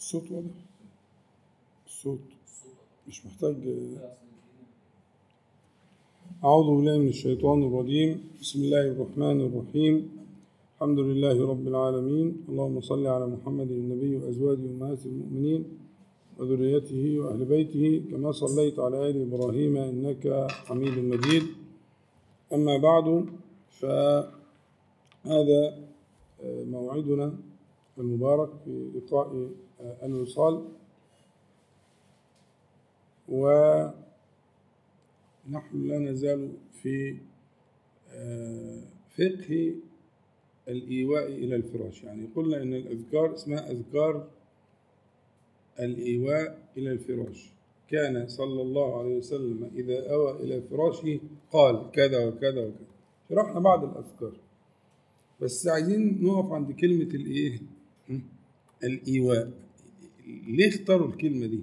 الصوت واضح؟ الصوت. مش محتاج. أعوذ بالله من الشيطان الرجيم. بسم الله الرحمن الرحيم. الحمد لله رب العالمين. اللهم صل على محمد النبي وأزواجه أمهات المؤمنين وذريته وأهل بيته. كما صليت على آل إبراهيم إنك حميد مجيد. أما بعد فهذا موعدنا المبارك في لقاء الوصال. ونحن لا نزال في فقه الإيواء إلى الفراش. يعني قلنا إن الأذكار اسمها أذكار الإيواء إلى الفراش. كان صلى الله عليه وسلم إذا أوى إلى فراشه قال كذا وكذا وكذا. شرحنا بعض الأذكار. بس عايزين نقف عند كلمة الإيه؟ الإيواء. ليه اختاروا الكلمة دي؟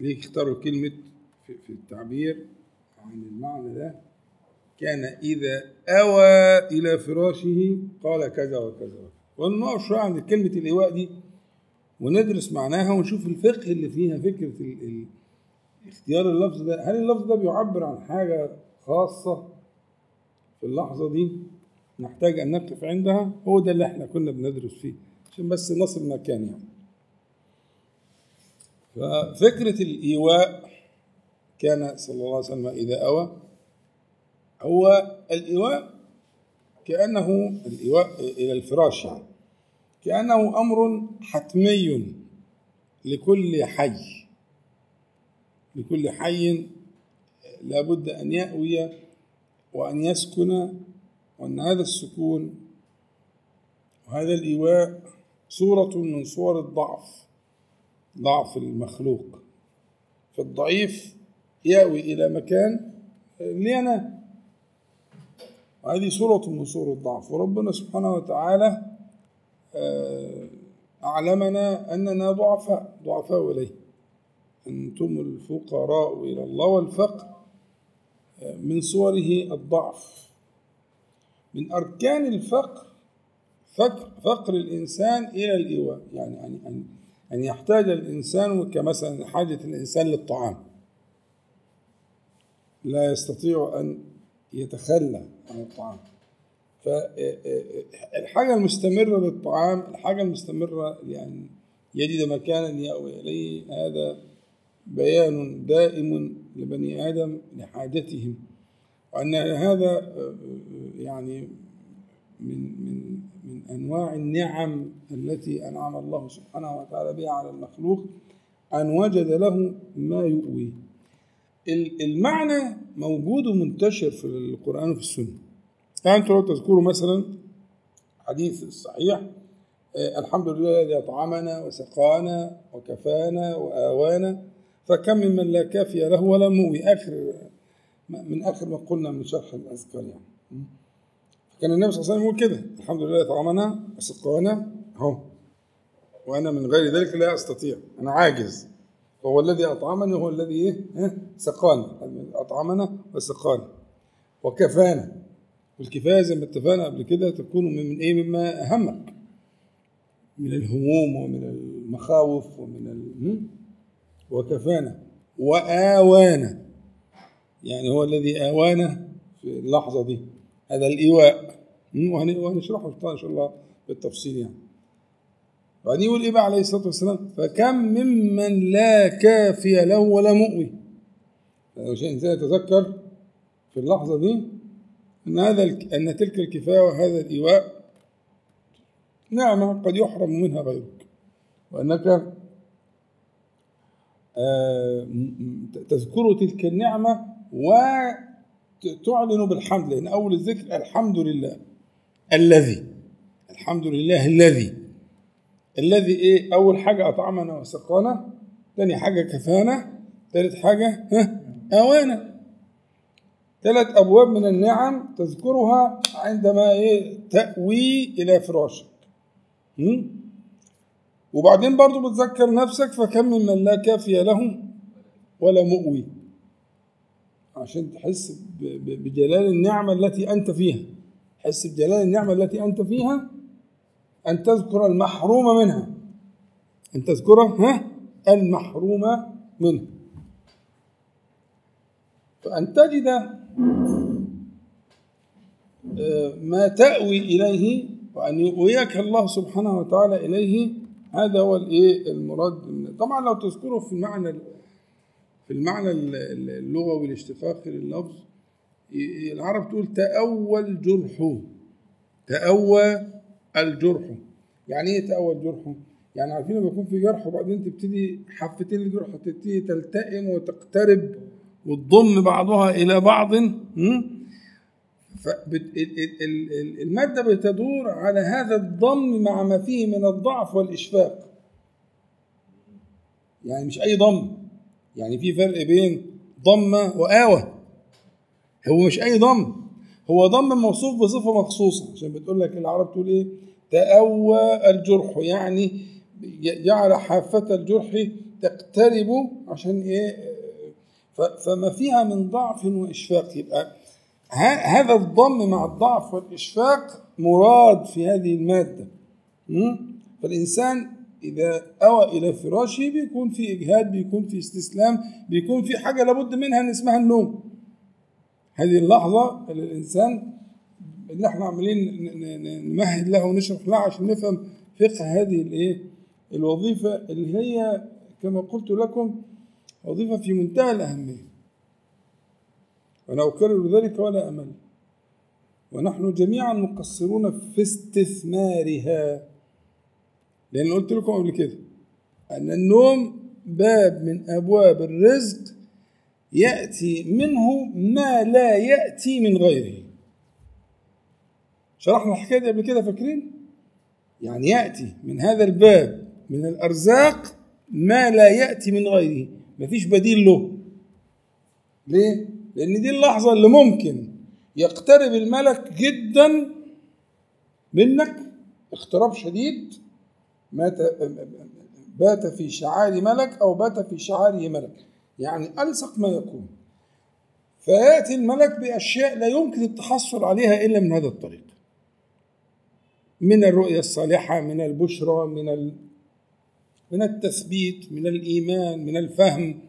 ليه اختاروا كلمة في التعبير عن المعنى ده؟ كان إذا أوى إلى فراشه قال كذا وكذا ونقف شوية عند كلمة الإيواء دي وندرس معناها ونشوف الفقه اللي فيها فكرة اختيار اللفظ ده. هل اللفظ ده بيعبر عن حاجة خاصة في اللحظة دي؟ نحتاج أن نقف عندها؟ هو ده اللي إحنا كنا بندرس فيه. عشان بس نصل مكان يعني. ففكرة الإيواء كان صلى الله عليه وسلم إذا أوى هو الإيواء كأنه الإيواء إلى الفراش يعني. كأنه أمر حتمي لكل حي. لكل حي لابد أن يأوي وأن يسكن وأن هذا السكون وهذا الإيواء صورة من صور الضعف ضعف المخلوق. فالضعيف يأوي إلى مكان لينام وهذه صورة من صور الضعف. وربنا سبحانه وتعالى أعلمنا أننا ضعفاء ضعفاء إليه. أنتم الفقراء إلى الله والفقر من صوره الضعف. من أركان الفقر فقر, فقر الإنسان إلى الإيواء. يعني أن أن يحتاج الإنسان كمثلا حاجة الإنسان للطعام. لا يستطيع أن يتخلى عن الطعام. فالحاجة المستمرة للطعام الحاجة المستمرة لأن يجد مكانا يأوي إليه هذا بيان دائم لبني آدم لحاجتهم. وأن هذا يعني من من من أنواع النعم التي أنعم الله سبحانه وتعالى بها على المخلوق أن وجد له ما يؤوي. المعنى موجود ومنتشر في القرآن وفي السنة. يعني أنتم لو تذكروا مثلا حديث الصحيح الحمد لله الذي أطعمنا وسقانا وكفانا وآوانا فكم ممن لا كافي له ولا مؤوي آخر من آخر ما قلنا من شرح الأذكار يعني. كان النبي صلى الله عليه وسلم يقول كده. الحمد لله طعمنا وسقانا اهو. وأنا من غير ذلك لا أستطيع. أنا عاجز. وهو الذي أطعمني هو الذي إيه؟ سقاني. أطعمنا وسقانا وكفانا. والكفاية زي ما اتفقنا قبل كده تكون من إيه؟ مما أهمك. من الهموم ومن المخاوف ومن ال... وكفانا. وآوانا. يعني هو الذي آوانا في اللحظة دي. هذا الإيواء. وهنشرحه إن شاء الله بالتفصيل يعني. بعدين يقول إيه بقى عليه الصلاة والسلام فكم ممن لا كافي له ولا مؤوي. لو شيء إنسان يتذكر في اللحظة دي أن هذا أن تلك الكفاية وهذا الإيواء نعمة قد يحرم منها غيرك. وأنك تذكر تلك النعمة و تعلن بالحمد لأن أول الذكر الحمد لله الذي الحمد لله الذي الذي إيه؟ أول حاجة أطعمنا وسقانا ثاني حاجة كفانا ثالث حاجة ها؟ أوانا. ثلاث أبواب من النعم تذكرها عندما إيه؟ تأوي إلى فراشك. وبعدين برضو بتذكر نفسك فكم ممن لا كافي له ولا مؤوي. عشان تحس بجلال النعمة التي أنت فيها. تحس بجلال النعمة التي أنت فيها أن تذكر المحروم منها. أن تذكر ها؟ المحروم منه. فأن تجد آه، ما تأوي إليه وأن يؤويك الله سبحانه وتعالى إليه هذا هو الإيه؟ المراد طبعا لو تذكروا في المعنى في المعنى اللغوي الاشتقاقي لللفظ العرب تقول تأوى الجرح تأوى الجرح. يعني إيه تأوى الجرح؟ يعني عارفين لما يكون في جرح وبعدين تبتدي حفتين الجرح تبتدي تلتئم وتقترب وتضم بعضها إلى بعض المادة بتدور على هذا الضم مع ما فيه من الضعف والإشفاق. يعني مش أي ضم. يعني في فرق بين ضمة وآوة هو مش أي ضم هو ضم موصوف بصفة مخصوصة. عشان بتقول لك العرب تقول إيه؟ تأوى الجرح يعني جعل حافة الجرح تقترب عشان إيه؟ فما فيها من ضعف وإشفاق. يبقى هذا الضم مع الضعف والإشفاق مراد في هذه المادة. فالإنسان إذا أوى إلى فراشه بيكون في إجهاد بيكون في استسلام بيكون في حاجة لابد منها إن اسمها النوم. هذه اللحظة اللي الإنسان اللي إحنا عاملين نمهد لها ونشرح لها عشان نفهم فقه هذه الإيه؟ الوظيفة اللي هي كما قلت لكم وظيفة في منتهى الأهمية. وأنا أكرر ذلك ولا أمل. ونحن جميعا مقصرون في استثمارها. لأن قلت لكم قبل كده أن النوم باب من أبواب الرزق يأتي منه ما لا يأتي من غيره. شرحنا الحكاية دي قبل كده فاكرين؟ يعني يأتي من هذا الباب من الأرزاق ما لا يأتي من غيره. مفيش بديل له. ليه؟ لأن دي اللحظة اللي ممكن يقترب الملك جدا منك. اقتراب شديد. مات بات في شعار ملك أو بات في شعاره ملك. يعني ألصق ما يكون. فيأتي الملك بأشياء لا يمكن التحصل عليها إلا من هذا الطريق. من الرؤية الصالحة من البشرى من من التثبيت من الإيمان من الفهم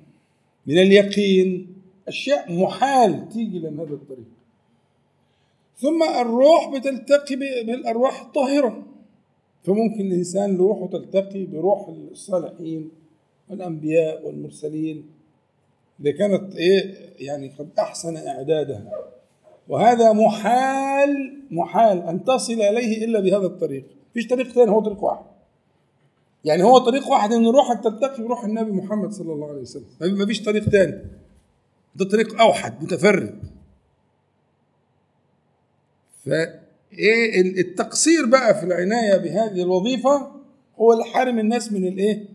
من اليقين. أشياء محال تيجي من هذا الطريق. ثم الروح بتلتقي بالأرواح الطاهرة. فممكن الإنسان روحه تلتقي بروح الصالحين والأنبياء والمرسلين. إذا كانت إيه يعني قد أحسن إعدادها. وهذا محال محال أن تصل إليه إلا بهذا الطريق. فيش طريق ثاني هو طريق واحد. يعني هو طريق واحد إن روحك تلتقي بروح النبي محمد صلى الله عليه وسلم. ما فيش طريق ثاني ده طريق أوحد متفرد. فايه التقصير بقى في العناية بهذه الوظيفة هو اللي حارم الناس من الايه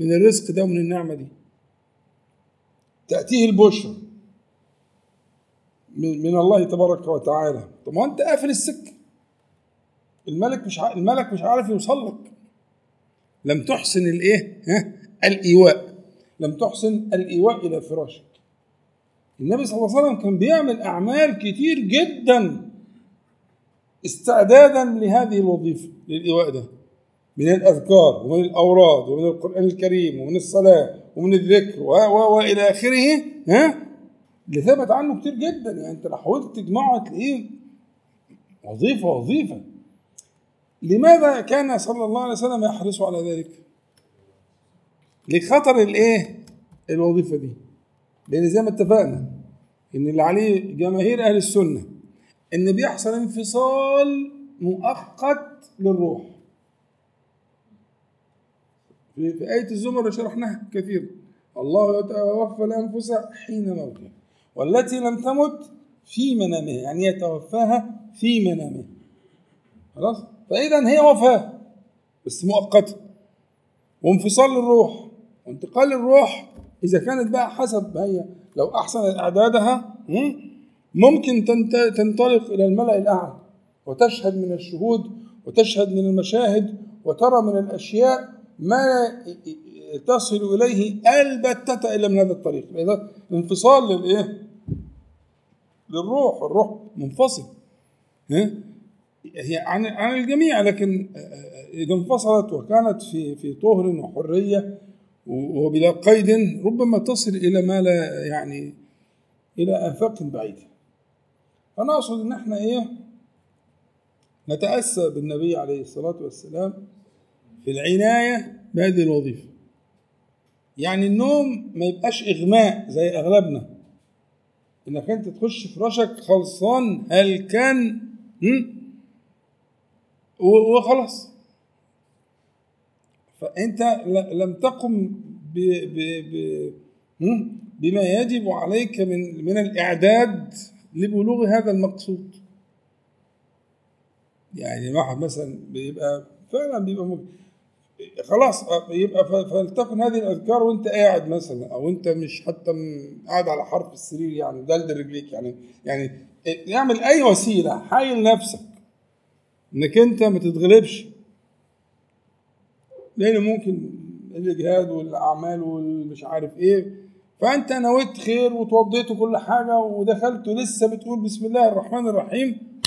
من الرزق ده ومن النعمة دي. تأتيه البشرى من الله تبارك وتعالى. طب ما أنت قافل السكة. الملك مش الملك مش عارف يوصل لك. لم تحسن الايه ها الإيواء. لم تحسن الإيواء إلى فراشك. النبي صلى الله عليه وسلم كان بيعمل أعمال كتير جدا. استعدادا لهذه الوظيفة للإيواء ده. من الأذكار ومن الأوراد ومن القرآن الكريم ومن الصلاة ومن الذكر و و وإلى آخره ها؟ اللي ثبت عنه كتير جدا. يعني أنت لو حاولت تجمعه هتلاقيه وظيفة وظيفة. لماذا كان صلى الله عليه وسلم يحرص على ذلك؟ لخطر الإيه؟ الوظيفة دي. لأن زي ما اتفقنا إن اللي عليه جماهير أهل السنة إن بيحصل انفصال مؤقت للروح. في آية الزمر شرحناها كثيرا الله يتوفى الأنفس حين موتها والتي لم تمت في منامها يعني يتوفاها في منامها. خلاص؟ فإذا هي وفاة بس مؤقتة. وانفصال الروح وانتقال الروح إذا كانت بقى حسب هي. لو أحسنت إعدادها ممكن تنطلق إلى الملأ الأعلى وتشهد من الشهود وتشهد من المشاهد وترى من الأشياء ما تصل إليه البتة إلا من هذا الطريق. إذا انفصال للإيه؟ للروح الروح منفصل. هي عن عن الجميع لكن إذا انفصلت وكانت في في طهر وحرية وبلا قيد ربما تصل إلى ما لا يعني إلى افاق بعيده فانا اقصد إن إحنا إيه؟ نتأسى بالنبي عليه الصلاة والسلام في العناية بهذه الوظيفة. يعني النوم ما يبقاش إغماء زي أغلبنا. إنك أنت تخش فراشك خلصان هل كان وخلاص فأنت لم تقم ب ب ب بما يجب عليك من من الإعداد. لبلوغ هذا المقصود. يعني واحد مثلا بيبقى فعلا بيبقى ممكن خلاص يبقى فلتكن هذه الأذكار وأنت قاعد مثلا أو أنت مش حتى قاعد على حرف السرير يعني دلدل رجليك يعني يعني اعمل أي وسيلة حايل نفسك إنك أنت ما تتغلبش. لأن ممكن الإجهاد والأعمال والمش عارف إيه فأنت نويت خير وتوضيت كل حاجة ودخلت ولسه بتقول بسم الله الرحمن الرحيم.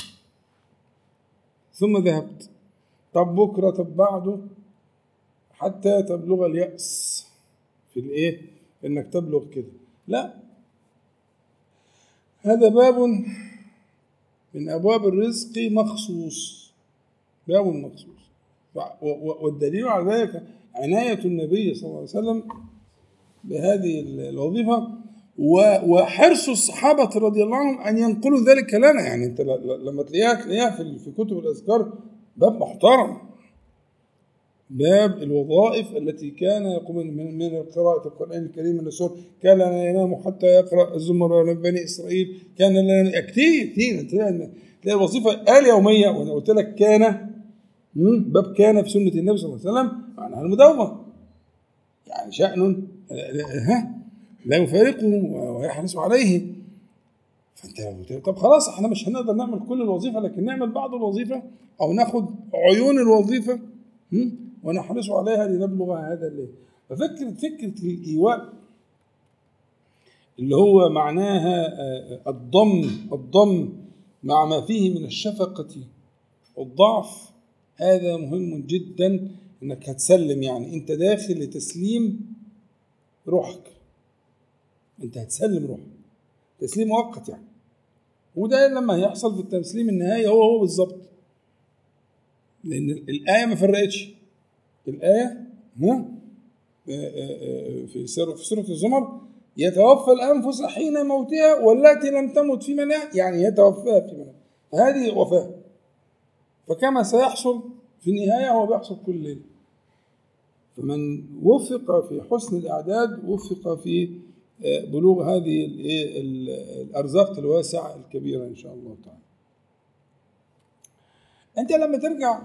ثم ذهبت. طب بكرة طب بعده حتى تبلغ اليأس. في الإيه؟ إنك تبلغ كده. لا. هذا باب من أبواب الرزق مخصوص. باب مخصوص. والدليل على ذلك عناية النبي صلى الله عليه وسلم بهذه الوظيفة وحرص الصحابة رضي الله عنهم أن ينقلوا ذلك لنا. يعني أنت لما تلاقيها تلاقيها في كتب الأذكار باب محترم. باب الوظائف التي كان يقوم من من قراءة القرآن الكريم من السور كان لا ينام حتى يقرأ الزمر بني إسرائيل. كان لا كثير كثير تلاقي الوظيفة آل يومية وأنا قلت لك كان باب كان في سنة النبي صلى الله عليه وسلم معناها المداومة. يعني شأن ها؟ لا يفارقه ويحرص عليه. فأنت طب خلاص إحنا مش هنقدر نعمل كل الوظيفة لكن نعمل بعض الوظيفة أو ناخد عيون الوظيفة ونحرص عليها لنبلغ هذا الليل ففكرة فكرة الإيواء اللي هو معناها الضم الضم مع ما فيه من الشفقة والضعف هذا مهم جدا إنك هتسلم. يعني أنت داخل لتسليم روحك. أنت هتسلم روحك. تسليم مؤقت يعني. وده لما هيحصل في التسليم النهائي هو هو بالظبط. لأن الآية ما فرقتش. الآية ها؟ في سورة في سورة الزمر يتوفى الأنفس حين موتها والتي لم تمت في منها يعني يتوفاها في منها. هذه وفاة. فكما سيحصل في النهاية هو بيحصل كل ليلة. فمن وفق في حسن الإعداد وفق في بلوغ هذه الأرزاق الواسعة الكبيرة إن شاء الله تعالى. أنت لما ترجع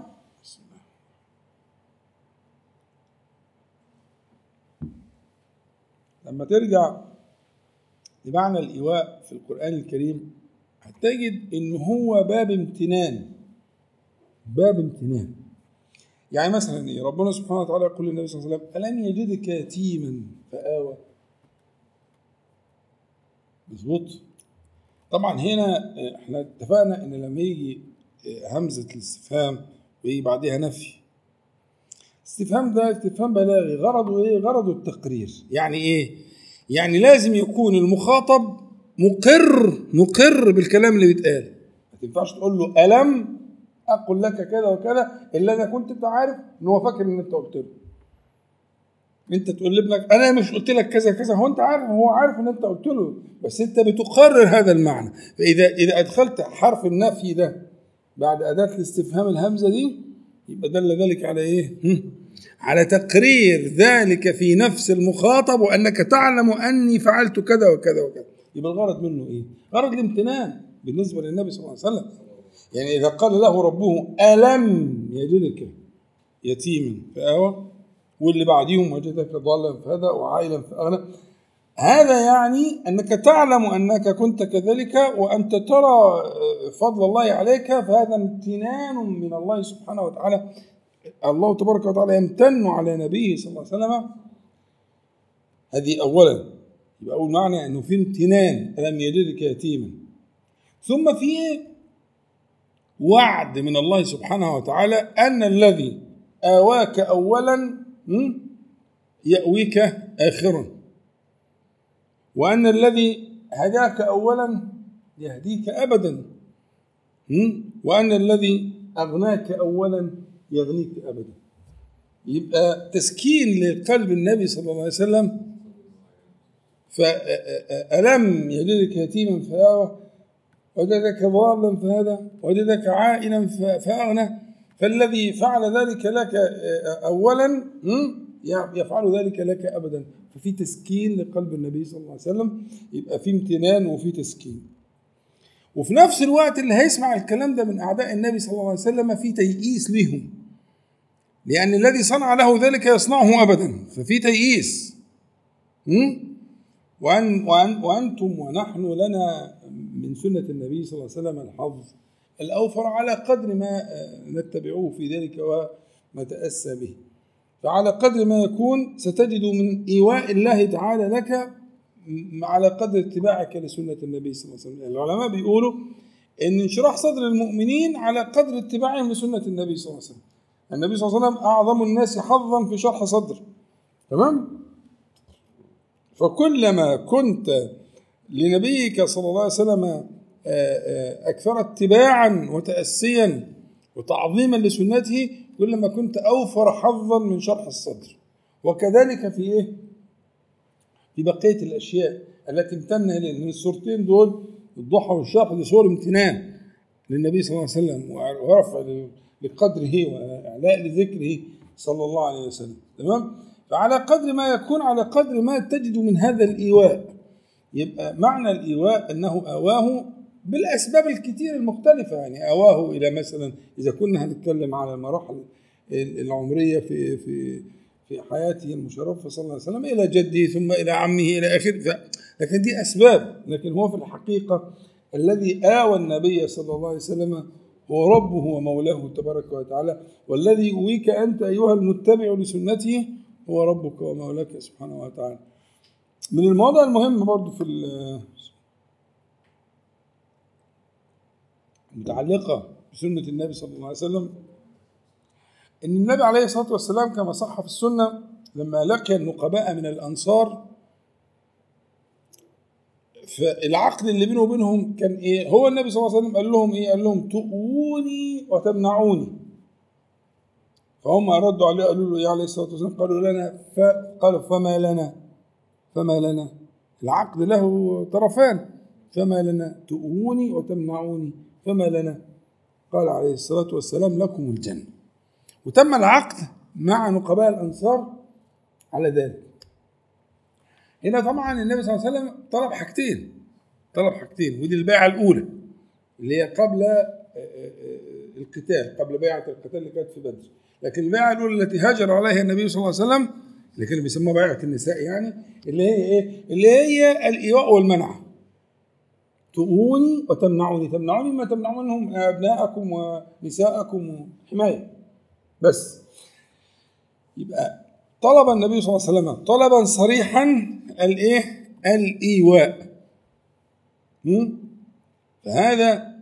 لما ترجع لمعنى الإيواء في القرآن الكريم هتجد إن هو باب امتنان. باب امتنان. يعني مثلا إيه ربنا سبحانه وتعالى يقول للنبي صلى الله عليه وسلم ألم يجدك يتيما؟ فآوى. مظبوط. طبعا هنا إحنا اتفقنا إن لما يجي همزة الاستفهام ويجي بعدها نفي. الاستفهام ده استفهام بلاغي. غرضه إيه؟ غرضه التقرير. يعني إيه؟ يعني لازم يكون المخاطب مقر مقر بالكلام اللي بيتقال. ما تنفعش تقول له ألم أقول لك كذا وكذا الا اذا كنت أنت عارف إن هو فاكر إن أنت قلت له. أنت تقول لابنك أنا مش قلت لك كذا كذا هو أنت عارف هو عارف إن أنت قلت له بس أنت بتقرر هذا المعنى. فإذا إذا أدخلت حرف النفي ده بعد أداة الاستفهام الهمزة دي يبقى دل ذلك على إيه؟ على تقرير ذلك في نفس المخاطب وأنك تعلم أني فعلت كذا وكذا وكذا. يبقى الغرض منه إيه؟ غرض الامتنان بالنسبة للنبي صلى الله عليه وسلم. يعني إذا قال له ربه ألم يجدك يتيما؟ فاوى واللي بعديهم وجدك ضالا فهدى وعائلا فأغنى. هذا يعني أنك تعلم أنك كنت كذلك وأنت ترى فضل الله عليك فهذا امتنان من الله سبحانه وتعالى. الله تبارك وتعالى يمتن على نبيه صلى الله عليه وسلم. هذه اولا. يبقى أول معنى أنه في امتنان. ألم يجدك يتيما؟ ثم في وعد من الله سبحانه وتعالى أن الذي آواك أولا? يأويك آخرا وأن الذي هداك أولا يهديك أبدا? وأن الذي أغناك أولا يغنيك أبدا يبقى تسكين لقلب النبي صلى الله عليه وسلم فألم يجدك يتيما فآوى وجدك ضالا فهدى وجدك عائلا فأغنى فالذي فعل ذلك لك أولا يفعل ذلك لك أبدا. ففي تسكين لقلب النبي صلى الله عليه وسلم يبقى في امتنان وفي تسكين. وفي نفس الوقت اللي هيسمع الكلام ده من أعداء النبي صلى الله عليه وسلم في تيئيس لهم لأن الذي صنع له ذلك يصنعه أبدا. ففي تيئيس. وأن وأن وأنتم ونحن لنا من سنة النبي صلى الله عليه وسلم الحظ الأوفر على قدر ما نتبعوه في ذلك ونتأسى به. فعلى قدر ما يكون ستجد من إيواء الله تعالى لك على قدر اتباعك لسنة النبي صلى الله عليه وسلم. العلماء بيقولوا إن انشراح صدر المؤمنين على قدر اتباعهم لسنة النبي صلى الله عليه وسلم. النبي صلى الله عليه وسلم أعظم الناس حظا في شرح صدر. تمام؟ فكلما كنت لنبيك صلى الله عليه وسلم أكثر اتباعا وتأسيا وتعظيما لسنته كلما كنت أوفر حظا من شرح الصدر وكذلك في إيه؟ في بقية الأشياء التي امتن إليه لأن الصورتين دول الضحى والشرح دي صور امتنان للنبي صلى الله عليه وسلم ورفع لقدره وإعلاء لذكره صلى الله عليه وسلم تمام؟ فعلى قدر ما يكون على قدر ما تجد من هذا الإيواء يبقى معنى الإيواء أنه آواه بالأسباب الكتير المختلفة. يعني آواه إلى مثلا إذا كنا هنتكلم على المراحل العمرية في في في حياته المشرفة صلى الله عليه وسلم إلى جده ثم إلى عمه إلى آخره. لكن دي أسباب. لكن هو في الحقيقة الذي آوى النبي صلى الله عليه وسلم هو ربه ومولاه تبارك وتعالى والذي يؤويك أنت أيها المتبع لسنته هو ربك ومولاك سبحانه وتعالى. من المواضع المهمة برضو في المتعلقة بسنة النبي صلى الله عليه وسلم إن النبي عليه الصلاة والسلام كما صح في السنة لما لقي النقباء من الأنصار فالعقد اللي بينه وبينهم كان إيه؟ هو النبي صلى الله عليه وسلم قال لهم إيه؟ قال لهم تؤوني وتمنعوني فهم ردوا عليه قالوا له يا عليه الصلاة والسلام قالوا لنا فقالوا فما لنا فما لنا. العقد له طرفان. فما لنا تؤوني وتمنعوني. فما لنا. قال عليه الصلاة والسلام لكم الجنة. وتم العقد مع نقباء الأنصار على ذلك. هنا طبعا النبي صلى الله عليه وسلم طلب حاجتين. طلب حاجتين. ودي البيعة الأولى. اللي هي قبل القتال. قبل بيعة القتال اللي كانت في بدر. لكن البيعة الأولى التي هاجر عليها النبي صلى الله عليه وسلم اللي كانوا بيسموها بيعة النساء يعني اللي هي إيه؟ اللي هي الإيواء والمنع تؤوني وتمنعوني. تمنعوني ما تمنعونهم أبناءكم ونساءكم وحماية بس. يبقى طلب النبي صلى الله عليه وسلم طلبا صريحا الإيه؟ الإيواء. فهذا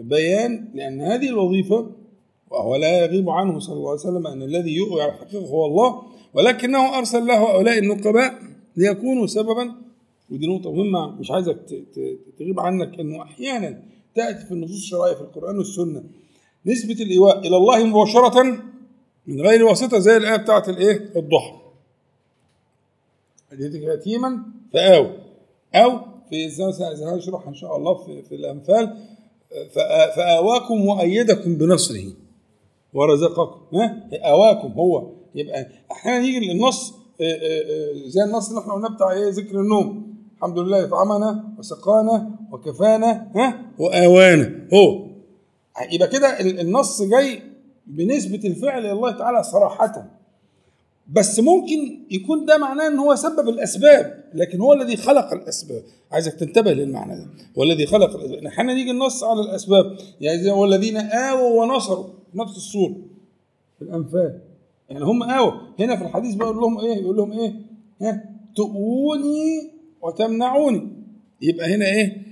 بيان لأن هذه الوظيفة وهو لا يغيب عنه صلى الله عليه وسلم أن الذي يؤوي على الحقيقة هو الله ولكنه أرسل له هؤلاء النقباء ليكونوا سببا. ودي نقطة مهمة مش عايزك تغيب عنك إنه أحيانا تأتي في النصوص الشرعية في القرآن والسنة نسبة الإيواء إلى الله مباشرة من غير واسطة زي الآية بتاعت الإيه؟ الضحى. أجدك يتيما؟ فآوى أو في زي هنشرح إن شاء الله في, في الأمثال فآواكم وأيدكم بنصره. ورزقكم. ها؟ آواكم هو. يبقى أحيانا يجي النص زي النص اللي إحنا قلناه بتاع إيه ذكر النوم. الحمد لله اطعمنا وسقانا وكفانا ها؟ وآوانا. هو. يبقى كده النص جاي بنسبة الفعل الله تعالى صراحة. بس ممكن يكون ده معناه إن هو سبب الأسباب لكن هو الذي خلق الأسباب. عايزك تنتبه للمعنى ده. هو الذي خلق الأسباب. أحيانا يجي النص على الأسباب. يعني والذين آووا ونصروا. نفس الصورة. في الانفال يعني هم اووا هنا في الحديث بيقول لهم إيه؟ يقول لهم إيه؟ ها؟ تؤوني وتمنعوني. يبقى هنا إيه؟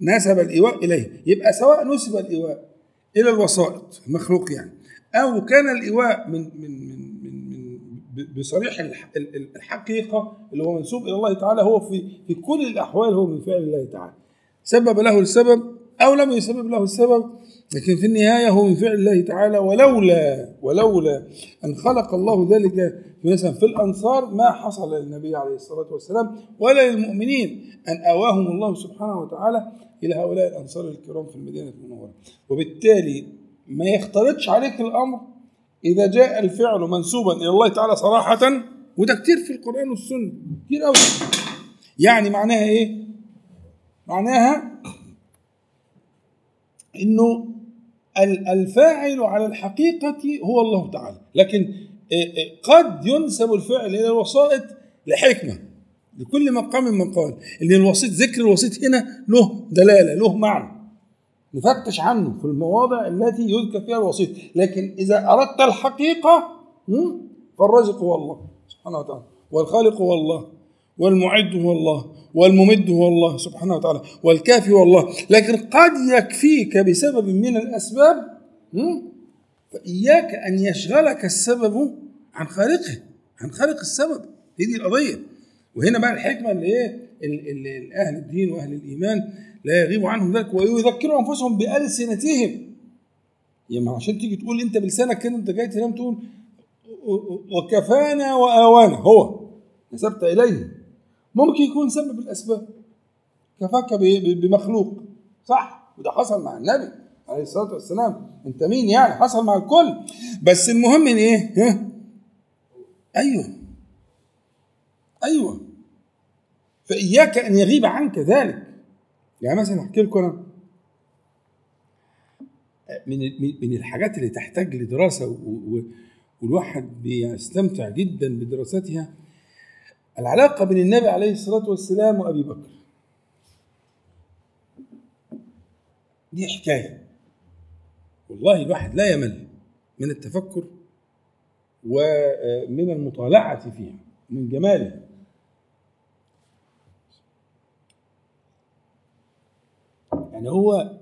نسب الإيواء إليه. يبقى سواء نسب الإيواء إلى الوسائط المخلوق يعني. أو كان الإيواء من من من من, من بصريح الحقيقة اللي هو منسوب إلى الله تعالى هو في في كل الأحوال هو من فعل الله تعالى. سبب له السبب أو لم يسبب له السبب لكن في النهاية هو من فعل الله تعالى ولولا ولولا أن خلق الله ذلك مثلا في الأنصار ما حصل للنبي عليه الصلاة والسلام ولا للمؤمنين. أن أواهم الله سبحانه وتعالى إلى هؤلاء الأنصار الكرام في المدينة المنورة. وبالتالي ما يختلطش عليك الأمر إذا جاء الفعل منسوبا إلى الله تعالى صراحة وده كتير في القرآن والسنة كتير قوي يعني معناها إيه؟ معناها إنه الفاعل على الحقيقة هو الله تعالى. لكن قد ينسب الفعل إلى الوسائط لحكمة لكل مقام مقال ان الوسيط ذكر الوسيط هنا له دلالة له معنى. نفتش عنه في المواضع التي يذكر فيها الوسيط. لكن إذا أردت الحقيقة فالرازق هو الله سبحانه وتعالى والخالق هو الله. والمعد هو الله والممد هو الله سبحانه وتعالى والكافي هو الله. لكن قد يكفيك بسبب من الأسباب فإياك أن يشغلك السبب عن خالقه عن خالق السبب. هي دي القضية. وهنا بقى الحكمة اللي إيه؟ اللي أهل الدين وأهل الإيمان لا يغيب عنهم ذلك ويذكروا أنفسهم بألسنتهم. يعني عشان تيجي تقول أنت بلسانك كده أنت جاي تنام تقول وكفانا وآوانا. هو. نسبت إليه. ممكن يكون سبب الأسباب. كفاك بمخلوق. صح؟ وده حصل مع النبي عليه الصلاة والسلام. أنت مين يعني؟ حصل مع الكل. بس المهم إن إيه؟ ها؟ أيوه. أيوه. فإياك أن يغيب عنك ذلك. يعني مثلا أحكي لكم أنا. من من الحاجات اللي تحتاج لدراسة والواحد بيستمتع جدا بدراستها العلاقة بين النبي عليه الصلاة والسلام وأبي بكر. دي حكاية. والله الواحد لا يمل من التفكر ومن المطالعة فيها من جمالها يعني هو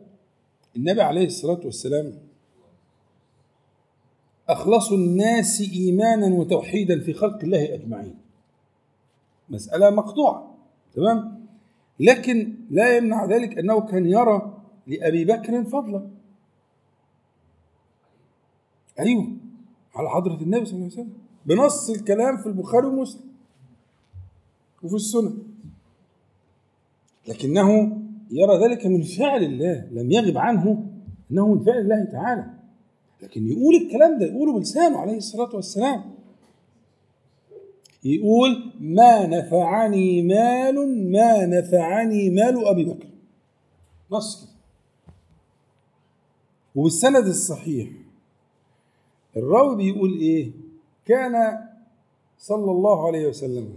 النبي عليه الصلاة والسلام أخلص الناس إيمانا وتوحيدا في خلق الله أجمعين. مسألة مقطوعة تمام؟ لكن لا يمنع ذلك أنه كان يرى لأبي بكر فضلا. أيوه على حضرة النبي صلى الله عليه وسلم. بنص الكلام في البخاري ومسلم وفي السنة. لكنه يرى ذلك من فعل الله لم يغب عنه أنه من فعل الله تعالى. لكن يقول الكلام ده يقوله بلسانه عليه الصلاة والسلام. يقول ما نفعني مال ما نفعني مال أبي بكر. نص كده. وبالسند الصحيح الراوي بيقول إيه؟ كان صلى الله عليه وسلم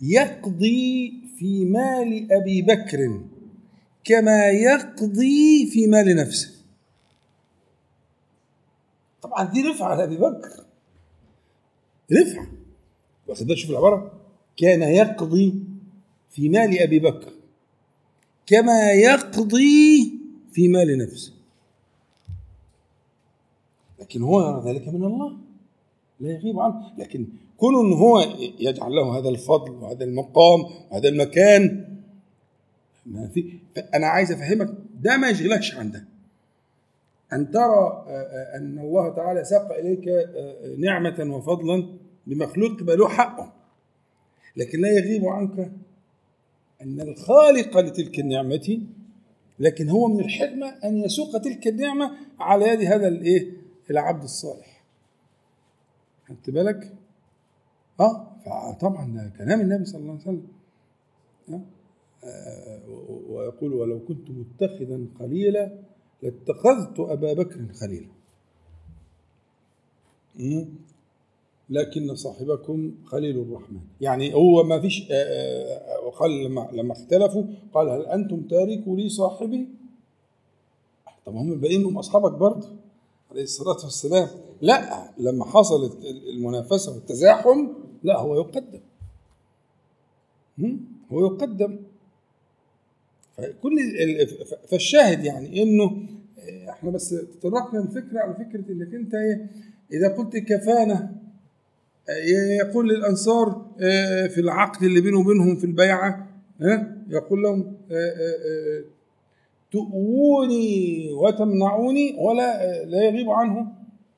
يقضي في مال أبي بكر كما يقضي في مال نفسه. طبعا دي رفعه لأبي بكر. رفعه واخد بالك شوف العبارة. كان يقضي في مال أبي بكر. كما يقضي في مال نفسه. لكن هو ذلك من الله. لا يغيب عنه. لكن كون إن هو يجعل له هذا الفضل وهذا المقام وهذا المكان ما في. أنا عايز أفهمك. ده ما يشغلكش عن ده. أن ترى أن الله تعالى ساق إليك نعمة وفضلا بمخلوق يبقى له حقه. لكن لا يغيب عنك أن الخالق لتلك النعمة لكن هو من الحكمة أن يسوق تلك النعمة على يد هذا الايه العبد الصالح. خدت بالك؟ آه فطبعا كلام النبي صلى الله عليه وسلم. آه ويقول ولو كنت متخذا خليلا لاتخذت أبا بكر خليلا. لكن صاحبكم خليل الرحمن. يعني هو ما فيش قال لما لما اختلفوا قال هل أنتم تاركوا لي صاحبي؟ طب هم الباقيين هم أصحابك برضه. عليه الصلاة والسلام. لا لما حصلت المنافسة والتزاحم لا هو يقدم. هو يقدم. فكل فالشاهد يعني إنه إحنا بس تطرقنا الفكرة على فكرة إنك أنت إيه إذا قلت كفانا يقول للأنصار آه، في العقد اللي بينه وبينهم في البيعة يقول لهم آه، آه، آه، تؤووني وتمنعوني ولا لا يغيب عنه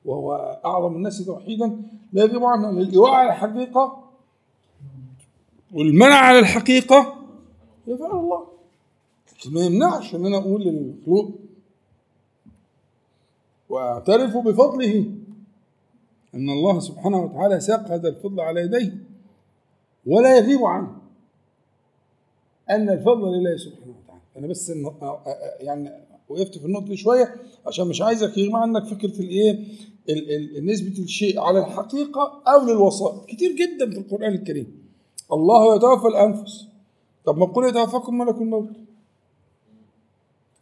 وهو أعظم الناس توحيدا لا يغيب عنه الايواء على الحقيقة والمنع على الحقيقة يفعل الله. ما يمنعش إن أنا أقول للمخلوق واعترف بفضله إن الله سبحانه وتعالى ساق هذا الفضل على يديه ولا يغيب عنه. أن الفضل لله سبحانه وتعالى. أنا بس يعني وقفت في النقطة دي شوية عشان مش عايزك يغيب عنك فكرة الايه ال- ال- نسبة الشيء على الحقيقة أو للوسائط. كتير جدا في القرآن الكريم. الله يتوفى الأنفس. طب ما قل يتوفاكم ملك الموت.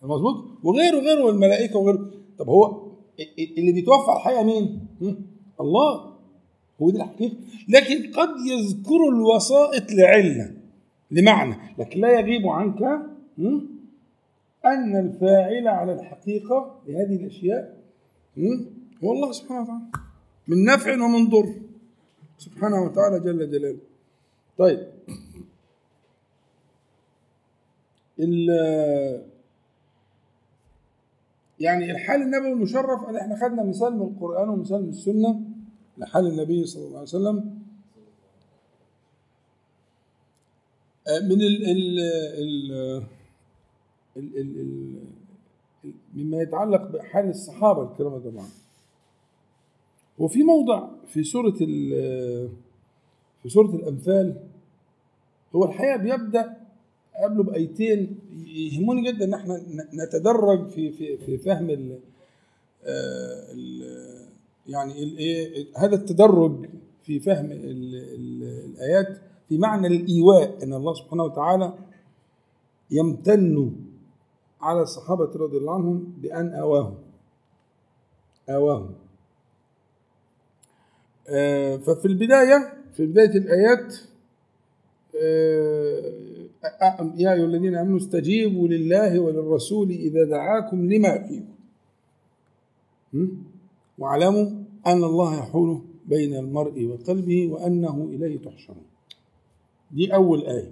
مظبوط؟ وغيره غيره الملائكة وغيره. طب هو اللي بيتوفى على الحقيقة مين؟ الله. هو دي الحقيقة. لكن قد يذكر الوسائط لعلة لمعنى. لكن لا يغيب عنك؟ أن الفاعل على الحقيقة لهذه الأشياء هم؟ هو الله سبحانه وتعالى. من نفع ومن ضر. سبحانه وتعالى جل جلاله. طيب. يعني الحال النبوي المشرف إحنا خدنا مثال من القرآن ومثال من السنة لحال النبي صلى الله عليه وسلم. آه، من ال ال ال ال مما يتعلق بحال الصحابة الكرام طبعا وفي موضع في سورة ال- في سورة الأنفال هو الحقيقة بيبدأ قبله بأيتين يهموني جدا إن إحنا نتدرج في في في فهم ال ال يعني الايه هذا التدرج في فهم ال ال الآيات في معنى الإيواء إن الله سبحانه وتعالى يمتن على الصحابة رضي الله عنهم بأن آواهم. آواهم. آه، ففي البداية في بداية الآيات آه، يا أيها الذين آمنوا استجيبوا لله وللرسول إذا دعاكم لما يحييكم م? واعلموا أن الله يحول بين المرء وقلبه وأنه إليه تحشرون. دي أول آية.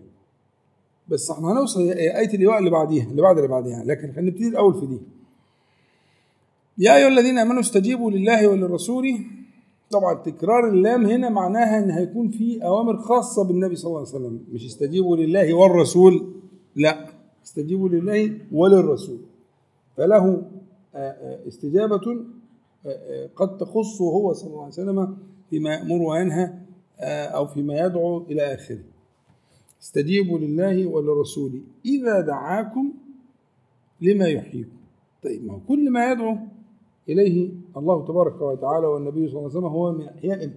بس إحنا هنوصل آية اللواء اللي بعديها اللي بعد اللي بعديها لكن خلينا نبتدي الأول في دي. يا أيها الذين آمنوا استجيبوا لله وللرسول طبعا تكرار اللام هنا معناها إن هيكون في أوامر خاصة بالنبي صلى الله عليه وسلم. مش استجيبوا لله والرسول لا. استجيبوا لله وللرسول. فله آه، آه، استجابة آه، قد تخصه هو صلى الله عليه وسلم فيما يأمر وينهى أو فيما يدعو إلى آخره. استجيبوا لله وللرسول. إذا دعاكم لما يحييكم. طيب ما كل ما يدعو إليه الله تبارك وتعالى والنبي صلى الله عليه وسلم هو من إحياء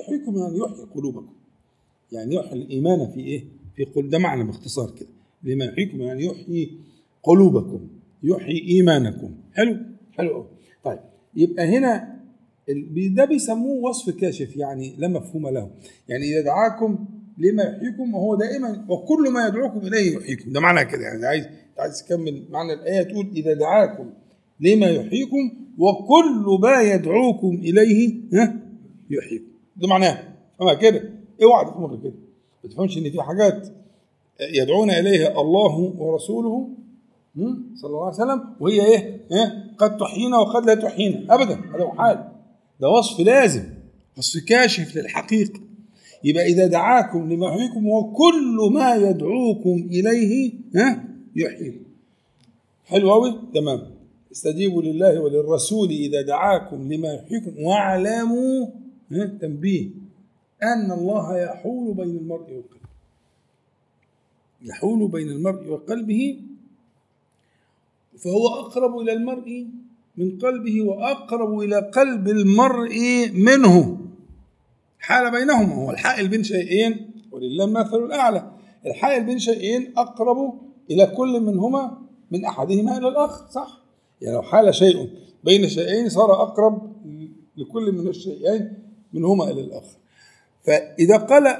يحييكم يعني يحيي قلوبكم. يعني يحيي الإيمان في إيه؟ في قل ده معنى باختصار كده. لما يحييكم يعني يحيي قلوبكم يحيي إيمانكم. حلو؟ حلو أوي. طيب يبقى هنا ده بيسموه وصف كاشف يعني لا مفهوم له. يعني إذا دعاكم لما يحييكم وهو دائما وكل ما يدعوكم إليه يحييكم. ده معنى كده يعني عايز عايز تكمل معنى الآية تقول إذا دعاكم لما يحييكم وكل ما يدعوكم إليه ها؟ يحييكم. ده معناه. أما كده اوعى تفهم كده. ما تفهمش إن في حاجات يدعون إليها الله ورسوله؟ صلى الله عليه وسلم وهي إيه؟ ها؟ قد تحيينا وقد لا تحيينا. ابدا. هذا هو حال. ده وصف لازم. وصف كاشف للحقيقة. يبقى إذا دعاكم لما يحييكم وكل ما يدعوكم إليه ها؟ يحييكم. حلو قوي تمام. استجيبوا لله وللرسول إذا دعاكم لما يحييكم واعلموا تنبيه أن الله يحول بين المرء وقلبه. يحول بين المرء وقلبه فهو أقرب إلى المرء من قلبه وأقرب إلى قلب المرء منه. حال بينهما هو الحائل بين شيئين ولله المثل الأعلى. الحائل بين شيئين أقرب إلى كل منهما من أحدهما إلى الآخر صح؟ يعني لو حال شيء بين شيئين صار أقرب لكل من الشيئين منهما إلى الآخر. فإذا قال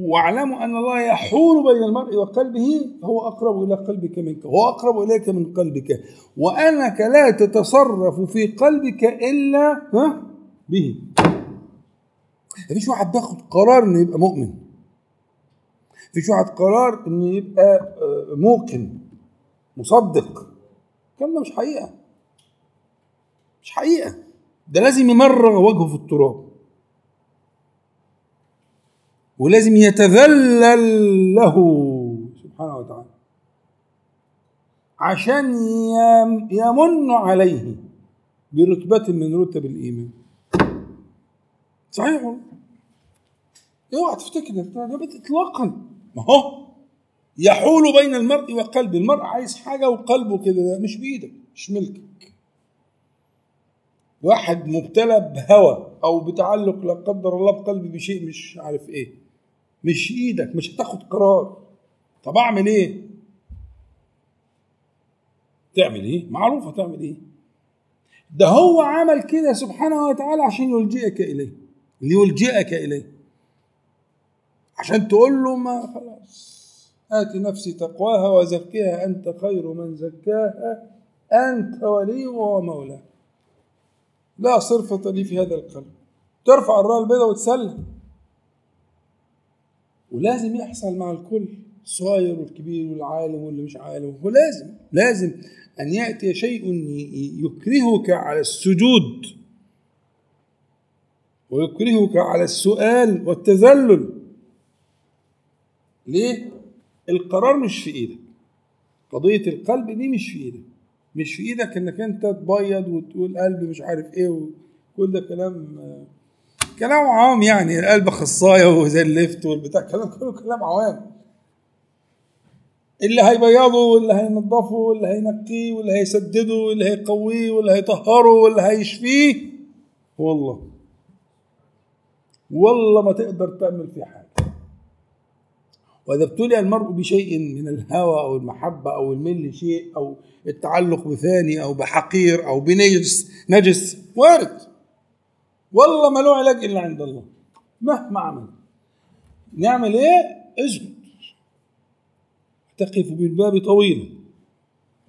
واعلموا أن الله يحول بين المرء وقلبه فهو أقرب إلى قلبك منك هو أقرب إليك من قلبك. وأنك لا تتصرف في قلبك إلا ها؟ به. مفيش واحد بياخد قرار إنه يبقى مؤمن. مفيش واحد قرار إنه يبقى آه، موقن مصدق. الكلام ده مش حقيقة. مش حقيقة. ده لازم يمرغ وجهه في التراب. ولازم يتذلل له. سبحانه وتعالى. عشان يمن عليه برتبة من رتب الإيمان. صحيح اوعى تفتكر ده. اطلاقا. ما هو يحول بين المرء وقلبه المرء عايز حاجة وقلبه كده مش بإيدك مش ملكك. واحد مبتلى بهوى أو بتعلق لا قدر الله بقلبي بشيء مش عارف إيه. مش إيدك مش هتاخد قرار. طب أعمل إيه؟ تعمل إيه؟ معروف هتعمل إيه؟ ده هو عمل كده سبحانه وتعالى عشان يلجئك إليه. ليلجئك إليه. عشان تقول له ما خلاص. آت نفسي تقواها وزكيها أنت خير من زكاها. أنت ولي ومولاه لا صرفة لي في هذا القلب. ترفع الراية البيضاء وتسلم. ولازم يحصل مع الكل. الصغير والكبير والعالم واللي مش عالم. ولازم لازم أن يأتي شيء يكرهك على السجود. ويكرهك على السؤال والتذلل. ليه؟ القرار مش في إيدك. قضية القلب دي مش في إيدك. مش في إيدك انك انت تبيض وتقول قلبي مش عارف إيه وكل ده كلام كلام عام يعني. القلب خصاية وزي اللفت والبتاع كلام كله كلام عوام. اللي هيبيضه واللي هينضفه واللي هينقيه واللي هيسدده واللي هيقويه واللي هيطهره واللي هيشفيه والله والله ما تقدر تعمل فيه حاجة. وإذا ابتلي المرء بشيء من الهوى أو المحبة أو الميل لشيء أو التعلق بثاني أو بحقير أو بنجس نجس وارد. والله ما له علاج إلا عند الله. مهما عمل. نعمل إيه؟ اسجد تقف بالباب طويلا.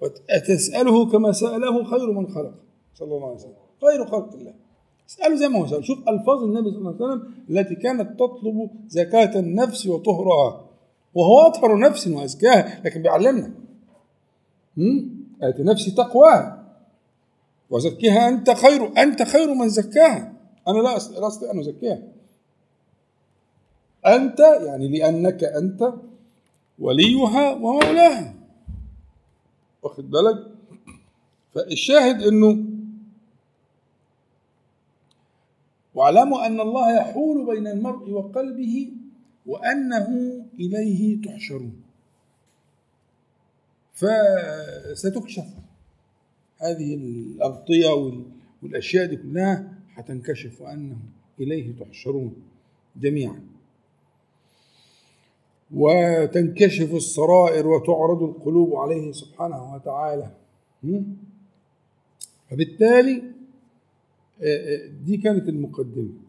وتسأله كما سأله خير من خلق. صلى الله عليه وسلم. خير خلق الله. اسأله زي ما هو سأل. شوف ألفاظ النبي صلى الله عليه وسلم التي كانت تطلب زكاة النفس وطهرها. وهو أطهر نفس وأزكاها لكن بيعلمنا. آت نفسي تقواها وزكيها أنت خير أنت خير من زكاها. أنا لا لا أستطيع أن أزكيها. أنت يعني لأنك أنت وليها ومولاها. واخد بالك؟ فالشاهد إنه واعلموا أن الله يحول بين المرء وقلبه وأنه إليه تحشرون. فستكشف هذه الأغطية والأشياء دي كلها هتنكشف وأنه إليه تحشرون جميعا. وتنكشف السرائر وتعرض القلوب عليه سبحانه وتعالى. فبالتالي دي كانت المقدمة.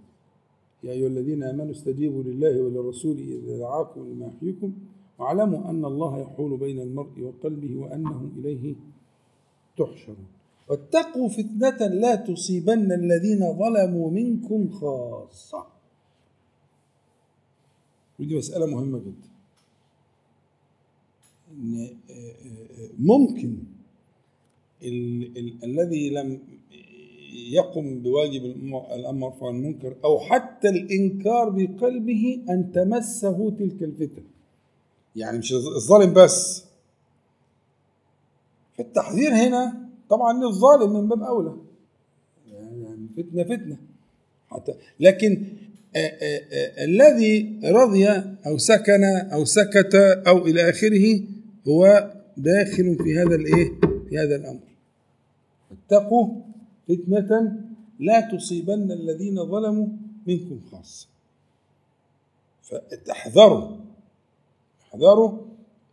يا أيها الذين آمنوا استجيبوا لله وللرسول إذا دعاكم لما يحييكم واعلموا أن الله يحول بين المرء وقلبه وأنه إليه تحشرون. واتقوا فتنة لا تصيبن الذين ظلموا منكم خاصة. ودي مسألة مهمة جدا. إن ممكن ال ال الذي لم يقم بواجب الامر عن المنكر أو حتى الإنكار بقلبه أن تمسه تلك الفتن. يعني مش الظالم بس. فالتحذير هنا طبعا للظالم من باب أولى. يعني فتنة فتنة. حتى لكن آآ آآ الذي رضي أو سكن أو سكت أو إلى آخره هو داخل في هذا الإيه؟ في هذا الأمر. اتقوا فتنة لا تصيبن الذين ظلموا منكم خاصة. فاحذروا احذروا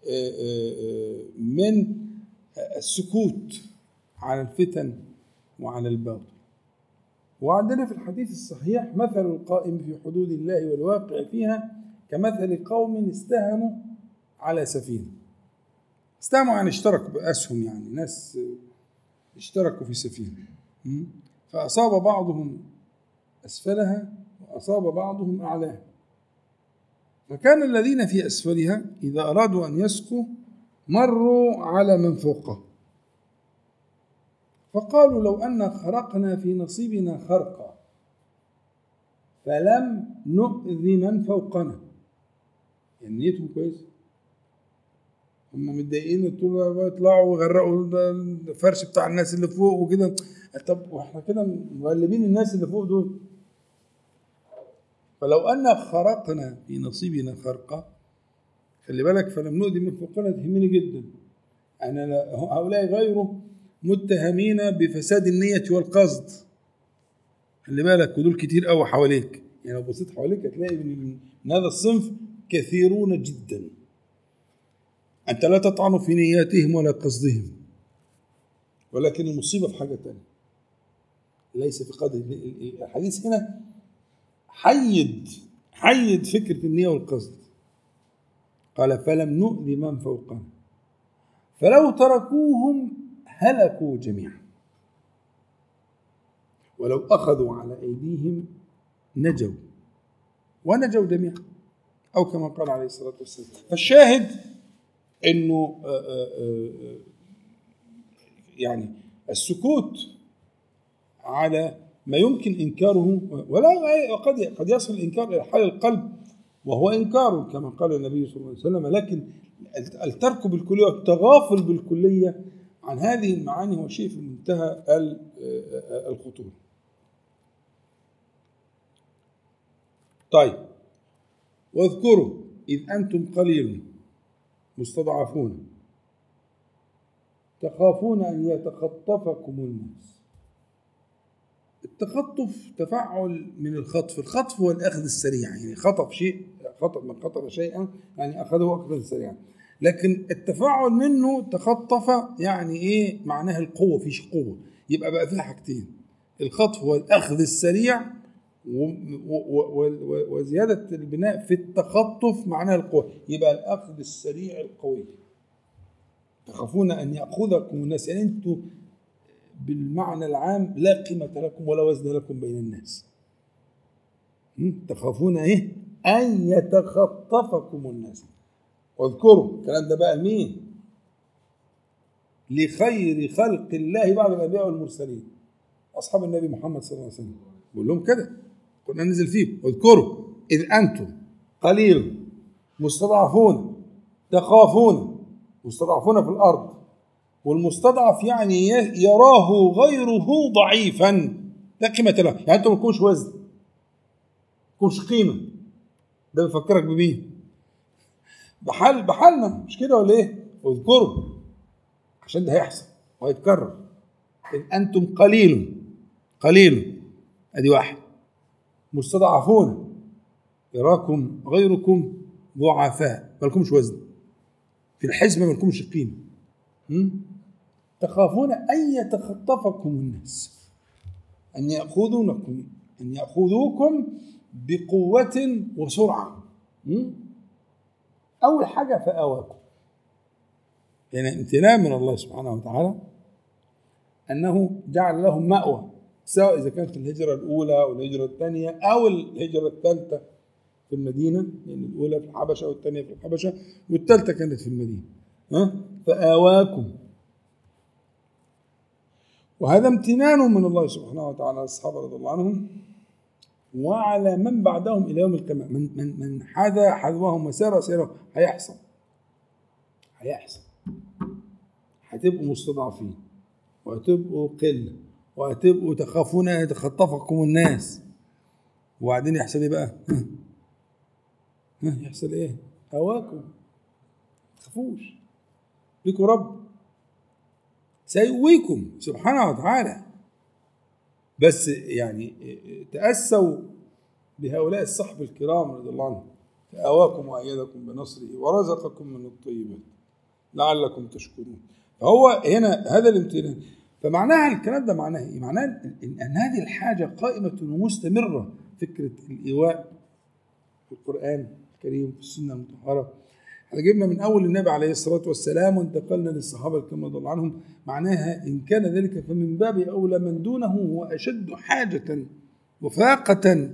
آه، آه، آه، من السكوت عن الفتن وعن الباطل. وعندنا في الحديث الصحيح مثل القائم في حدود الله والواقع فيها كمثل قوم استهموا على سفينة. استهموا يعني اشتركوا بأسهم يعني ناس اشتركوا في سفينة? فأصاب بعضهم أسفلها وأصاب بعضهم أعلاها. فكان الذين في أسفلها إذا أرادوا أن يسقوا مروا على من فوقه. فقالوا لو أن خرقنا في نصيبنا خرقا فلم نؤذي من فوقنا. يعني نيتهم كويس؟ هم متضايقين طول يطلعوا ويغرقوا الفرش بتاع الناس اللي فوق وكده. طب وإحنا كده مغلبين الناس اللي فوق دول. فلو أن خرقنا في نصيبنا خرقة خلي بالك فلم نؤذي من فوقنا تهمني جدا. أنا هؤلاء غيره متهمين بفساد النية والقصد. خلي بالك ودول كتير قوي حواليك. يعني لو بصيت حواليك هتلاقي من هذا الصنف كثيرون جدا. أنت لا تطعن في نياتهم ولا قصدهم ولكن المصيبة في حاجة تانية. ليس في قدر الحديث هنا حيد حيد فكرة النية والقصد. قال فلم نؤذي من فوقنا. فلو تركوهم هلكوا جميعا. ولو أخذوا على أيديهم نجوا ونجوا جميعا أو كما قال عليه الصلاة والسلام. فالشاهد أنه يعني السكوت على ما يمكن إنكاره ولا قد قد يصل الإنكار إلى حال القلب وهو إنكار كما قال النبي صلى الله عليه وسلم. لكن الترك بالكلية والتغافل بالكلية عن هذه المعاني هو شيء في منتهى الخطورة. طيب واذكروا إذ أنتم قليل مستضعفون. تخافون أن يتخطفكم الناس التخطف تفعل من الخطف. الخطف هو الأخذ السريع يعني خطف شيء خطف من خطف شيئا يعني أخذه أخذا سريعا. لكن التفاعل منه تخطف يعني إيه؟ معناها القوة فيش قوة. يبقى بقى فيها حاجتين. الخطف هو الأخذ السريع وزيادة البناء في التخطف معناها القوة. يبقى الأخذ السريع القوي. تخافون أن يأخذكم الناس. يعني أنتم بالمعنى العام لا قيمة لكم ولا وزن لكم بين الناس. تخافون إيه؟ أن يتخطفكم الناس. واذكروا الكلام ده بقى لمين؟ لخير خلق الله بعد الانبياء والمرسلين أصحاب النبي محمد صلى الله عليه وسلم. بقول لهم كده. كنا ننزل فيه واذكروا إذ أنتم قليل مستضعفون تخافون مستضعفون في الأرض. والمستضعف يعني يراه غيره ضعيفا. لا قيمة له يعني أنتم ما تكونش وزن ما تكونش قيمة. ده بيفكرك بمين؟ بحال بحالنا. مش كده ولا إيه؟ واذكروا عشان ده هيحصل وهيتكرر. إن أنتم قليل قليل. أدي واحد. مستضعفون. يراكم غيركم ضعفاء. ما لكمش وزن. في الحزمة ما لكمش قيمة. تخافون أن يتخطفكم الناس. أن يأخذونكم أن يأخذوكم بقوة وسرعة. أول حاجة فآواكم. يعني امتنان من الله سبحانه وتعالى أنه جعل لهم مأوى. سواء إذا كانت الهجرة الأولى أو الهجرة الثانية أو الهجرة الثالثة في المدينة لأن يعني الأولى في الحبشة والثانية في الحبشة والثالثة كانت في المدينة. ها؟ فآواكم. وهذا امتنان من الله سبحانه وتعالى الصحابة رضي الله عنهم. وعلى من بعدهم إلى يوم القيامة. من من من حذا حذوهم وسار سيرهم. هيحصل. هيحصل. هتبقوا مستضعفين. وهتبقوا قلة. وهتبقوا تخافون أن يتخطفكم الناس. وبعدين يحصل إيه بقى؟ يحصل إيه؟ هواكم. تخافوش. ليكم رب سيقويكم سبحانه وتعالى. بس يعني تأسوا بهؤلاء الصحب الكرام رضي الله عنهم. فآواكم وأيدكم بنصره ورزقكم من الطيبات لعلكم تشكرون. فهو هنا هذا الامتنان. فمعناها الكلام ده معناه إيه؟ معناه ان هذه الحاجة قائمة ومستمرة. فكرة الإيواء في القرآن الكريم في السنة المطهرة. إحنا جبنا من أول النبي عليه الصلاة والسلام وانتقلنا للصحابة الكرام رضي الله عنهم. معناها إن كان ذلك فمن باب أولى من دونه هو اشد حاجة وفاقة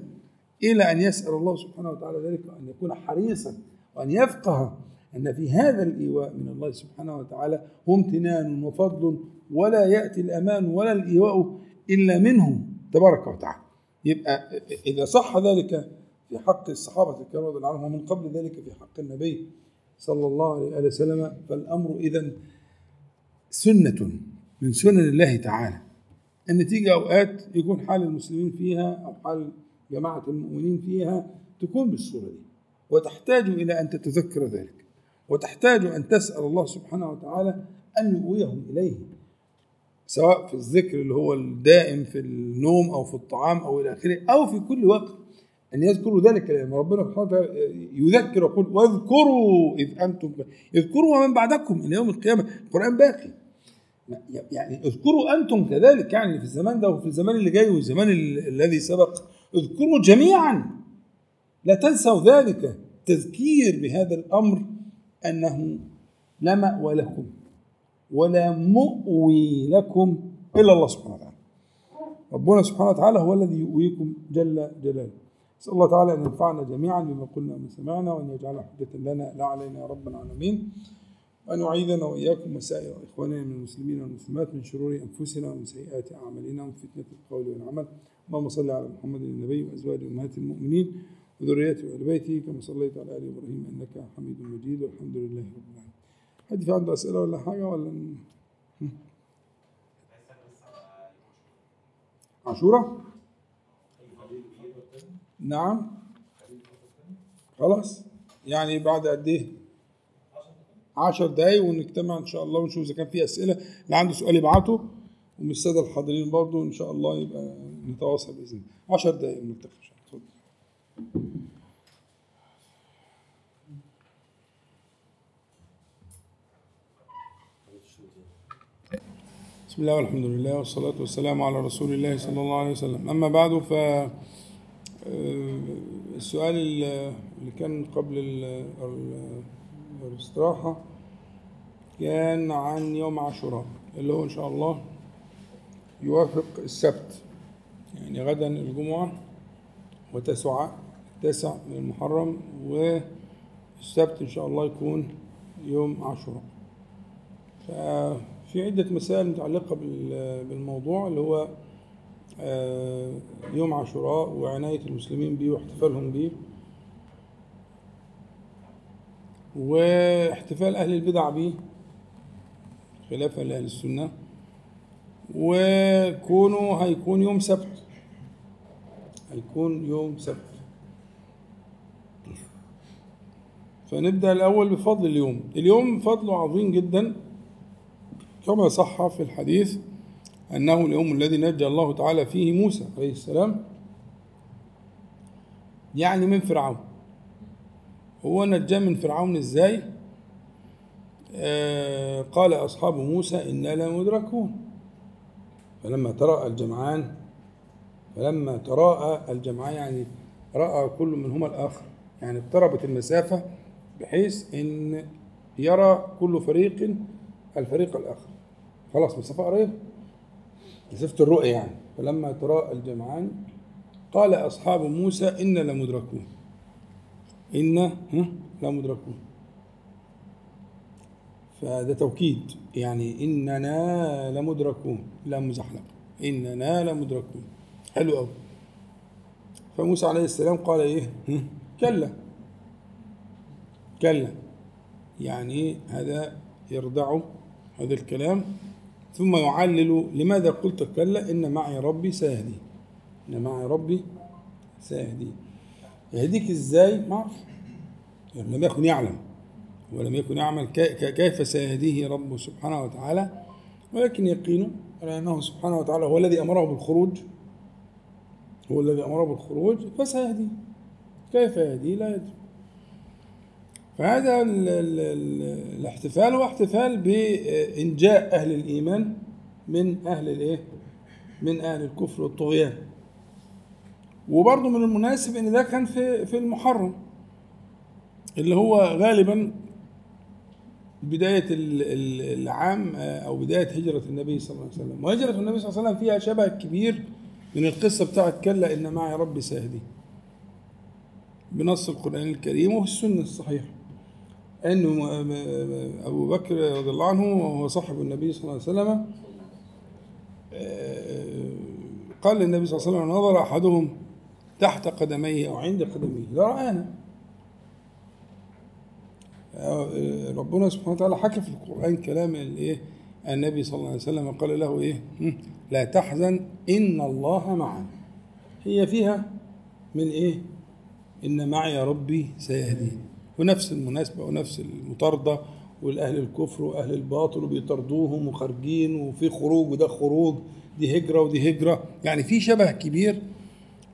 إلى أن يسأل الله سبحانه وتعالى ذلك وأن يكون حريصا وأن يفقه أن في هذا الإيواء من الله سبحانه وتعالى هو امتنان وفضل ولا يأتي الأمان ولا الإيواء إلا منه تبارك وتعالى. يبقى إذا صح ذلك في حق الصحابة الكرام رضي الله عنهم ومن قبل ذلك في حق النبي صلى الله عليه وسلم فالأمر إذا سنة من سنن الله تعالى. أن تيجي أوقات يكون حال المسلمين فيها أو حال جماعة المؤمنين فيها تكون بالصورة دي وتحتاج إلى أن تتذكر ذلك. وتحتاج أن تسأل الله سبحانه وتعالى أن يؤويهم إليه سواء في الذكر اللي هو الدائم في النوم أو في الطعام أو إلى آخره أو في كل وقت أن يذكروا ذلك لأن ربنا سبحانه وتعالى يذكر يقول واذكروا إذ أنتم اذكروا ومن بعدكم إلى يوم القيامة. القرآن باقي. يعني اذكروا أنتم كذلك يعني في الزمان ده وفي الزمان اللي جاي والزمان الذي سبق. اذكروا جميعا. لا تنسوا ذلك. تذكير بهذا الأمر أنه لا مأوى لكم ولا مؤوي لكم إلا الله سبحانه وتعالى. ربنا سبحانه وتعالى هو الذي يؤويكم جل جلاله. نسأل الله تعالى أن ينفعنا جميعا بما قلنا وما سمعنا وأن يجعل حجة لنا لا علينا يا رب العالمين. وأن يعيذنا وإياكم وسائر إخواننا من المسلمين والمسلمات من شرور أنفسنا ومن سيئات أعمالنا ومن فتنة القول والعمل. اللهم صل على محمد النبي وأزواجه أمهات المؤمنين. وذريته وآل بيته كما صليت على آل إبراهيم إنك حميد مجيد والحمد لله رب العالمين. حد في عنده أسئلة ولا حاجة ولا عاشورة؟ نعم. خلاص. يعني بعد قد إيه؟ 10 دقايق ونجتمع إن شاء الله ونشوف إذا كان في أسئلة. اللي عنده سؤال يبعته ومن السادة الحاضرين برضه إن شاء الله يبقى نتواصل بإذن الله. 10 دقايق نلتقي إن شاء الله. بسم الله والحمد لله والصلاة والسلام على رسول الله صلى الله عليه وسلم. أما بعد ف السؤال اللي كان قبل الاستراحة كان عن يوم عاشوراء اللي هو إن شاء الله يوافق السبت يعني غدا الجمعة وتسعة التاسع من المحرم والسبت إن شاء الله يكون يوم عاشوراء. ففي عدة مسائل متعلقة بالموضوع اللي هو يوم عاشوراء وعناية المسلمين به واحتفالهم به واحتفال أهل البدع به خلافا لأهل السنة. وكونه هيكون يوم سبت هيكون يوم سبت. فنبدأ الأول بفضل اليوم. اليوم فضله عظيم جدا كما صح في الحديث أنه اليوم الذي نجى الله تعالى فيه موسى عليه السلام يعني من فرعون. هو نجاه من فرعون إزاي؟ آه قال أصحاب موسى إنا لمدركون فلما تراءى الجمعان فلما تراءى الجمعان يعني رأى كل منهما الآخر. يعني اقتربت المسافة بحيث إن يرى كل فريق الفريق الآخر. خلاص مسافة قريبة مسافة الرؤية يعني. فلما تراءى الجمعان قال أصحاب موسى إنا لمدركون. إنا لمدركون. فده توكيد. يعني إننا لمدركون لا مزحلق. إننا لمدركون. حلو قوي فموسى عليه السلام قال إيه؟ كلا. كلا. يعني هذا يردع هذا الكلام. ثم يعلل لماذا قلت كلا؟ إن معي ربي سيهدي. إن معي ربي سيهدي. يهديك إزاي؟ ما أعرف. يعني لم يكن يعلم. ولم يكن يعمل. كيف سيهديه ربه سبحانه وتعالى؟ ولكن يقينه على أنه سبحانه وتعالى هو الذي أمره بالخروج. هو الذي أمره بالخروج فسيهديه كيف يهديه لا يدري. فهذا ال ال ال الاحتفال هو احتفال بإنجاء أهل الإيمان من أهل الإيه؟ من أهل الكفر والطغيان. وبرضه من المناسب إن ده كان في في المحرم اللي هو غالبا بداية العام أو بداية هجرة النبي صلى الله عليه وسلم. وهجرة النبي صلى الله عليه وسلم فيها شبه كبير من القصة بتاعت كلا إن معي ربي سيهدي بنص القرآن الكريم وفي السنة الصحيحة. أنه أبو بكر رضي الله عنه وهو صاحب النبي صلى الله عليه وسلم قال للنبي صلى الله عليه وسلم نظر أحدهم تحت قدميه أو عند قدميه. لرآنا ربنا سبحانه وتعالى حكى في القرآن كلام الإيه؟ النبي صلى الله عليه وسلم قال له إيه؟ لا تحزن إن الله معنا. هي فيها من إيه؟ إن معي ربي سيهدين. ونفس المناسبة ونفس المطاردة والأهل الكفر وأهل الباطل وبيطردوهم وخارجين وفي خروج وده خروج دي هجرة ودي هجرة يعني في شبه كبير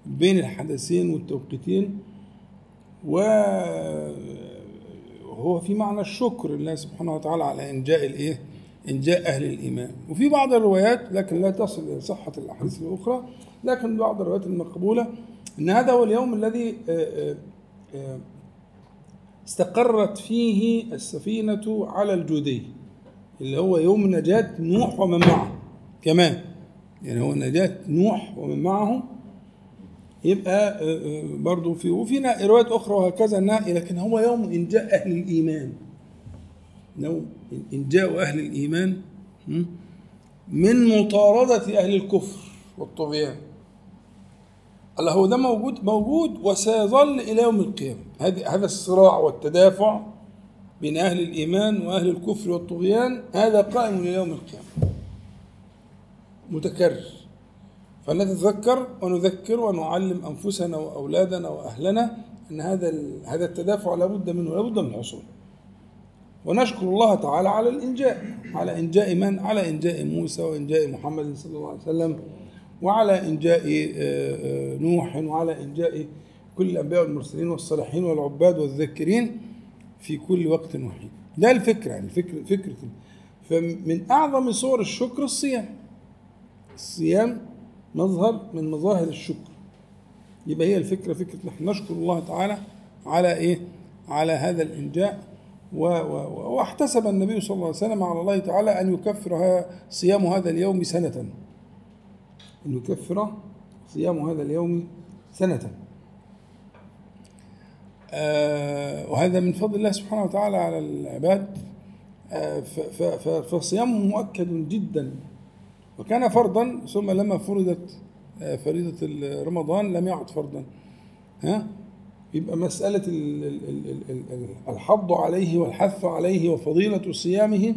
بين الحدثين والتوقيتين وهو في معنى الشكر لله سبحانه وتعالى على إنجاء الإيه؟ إنجاء أهل الإيمان وفي بعض الروايات لكن لا تصل إلى صحة الأحاديث الأخرى لكن بعض الروايات المقبولة أن هذا هو اليوم الذي استقرت فيه السفينة على الجودي اللي هو يوم نجاة نوح ومن معه. كمان يعني هو نجاة نوح ومن معه يبقى برضه في وفي روايات أخرى وهكذا لكن هو يوم إنجاء أهل الإيمان. يوم إنجاء أهل الإيمان من مطاردة أهل الكفر والطغيان. الله هو ده موجود موجود وسيظل إلى يوم القيامة. هذا الصراع والتدافع بين أهل الإيمان وأهل الكفر والطغيان هذا قائم إلى يوم القيامة. متكرر. فنتذكر ونذكر ونعلم أنفسنا وأولادنا وأهلنا أن هذا هذا التدافع لابد منه لابد من الحصول. ونشكر الله تعالى على الإنجاء على إنجاء من؟ على إنجاء موسى وإنجاء محمد صلى الله عليه وسلم. وعلى إنجاء آه، آه، نوح وعلى إنجاء كل الأنبياء والمرسلين والصالحين والعباد والذاكرين في كل وقت وحيد ده الفكرة يعني فكرة فكرة فمن أعظم صور الشكر الصيام. الصيام مظهر من مظاهر الشكر. يبقى هي الفكرة فكرة نحن نشكر الله تعالى على إيه؟ على هذا الإنجاء. واحتسب النبي صلى الله عليه وسلم على الله تعالى أن يكفر صيام هذا اليوم سنة. أن يكفر صيام هذا اليوم سنة. آه وهذا من فضل الله سبحانه وتعالى على العباد. آه فالصيام مؤكد جدا. وكان فرضا ثم لما فرضت آه فريضة رمضان لم يعد فرضا. ها؟ يبقى مسألة الحض عليه والحث عليه وفضيلة صيامه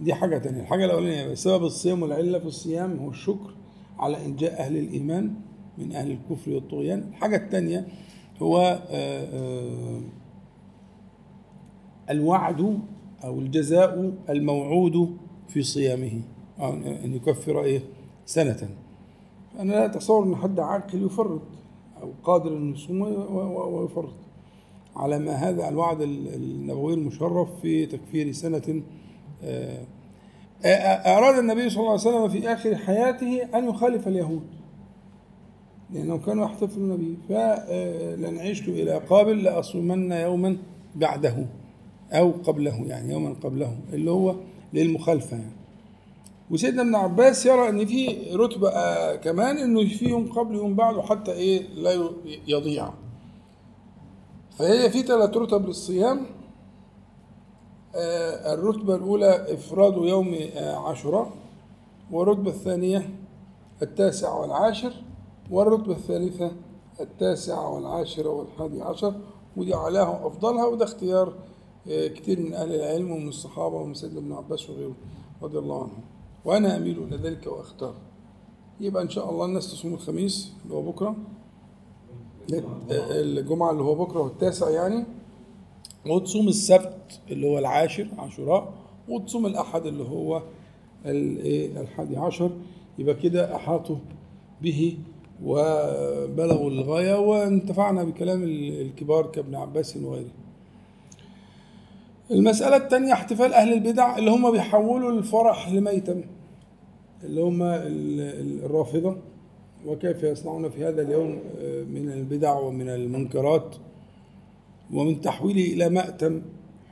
دي حاجة تانية. الحاجة الأولانية سبب الصيام والعلة في الصيام هو الشكر. على إنجاء أهل الإيمان من أهل الكفر والطغيان. الحاجة الثانية هو آه، آه، الوعد أو الجزاء الموعود في صيامه. أن يكفر إيه؟ سنة. أنا لا أتصور أن حد عاقل يفرط أو قادر أن يصوم ويفرط. على ما هذا الوعد النبوي المشرف في تكفير سنة آه أراد النبي صلى الله عليه وسلم في آخر حياته أن يخالف اليهود. لأنهم كانوا يحتفلون به فلن عشت إلى قابل لأصومن يوما بعده أو قبله يعني يوما قبله اللي هو للمخالفة يعني. وسيدنا ابن عباس يرى إن في رتبة كمان إنه في يوم قبل يوم بعده حتى إيه لا يضيع. فهي في ثلاث رتب للصيام. آه، الرتبة الأولى إفراد يوم آه، عاشوراء والرتبة الثانية التاسع والعاشر والرتبة الثالثة التاسع والعاشر والحادي عشر. ودي أعلاها وأفضلها وده اختيار آه، كثير من أهل العلم ومن الصحابة ومن سيدنا ابن عباس وغيره رضي الله عنهم. وأنا أميل إلى ذلك وأختار. يبقى إن شاء الله الناس تصوم الخميس اللي هو بكرة. الجمعة اللي هو بكرة والتاسع يعني. وتصوم السبت اللي هو العاشر عاشوراء وتصوم الأحد اللي هو الحادي عشر. يبقى كده أحاطوا به وبلغوا الغاية وانتفعنا بكلام الكبار كابن عباس وغيره. المسألة الثانية احتفال أهل البدع اللي هم بيحولوا الفرح لميتم اللي هم ال- ال- الرافضة. وكيف يصنعون في هذا اليوم آه، من البدع ومن المنكرات؟ ومن تحويله إلى مأتم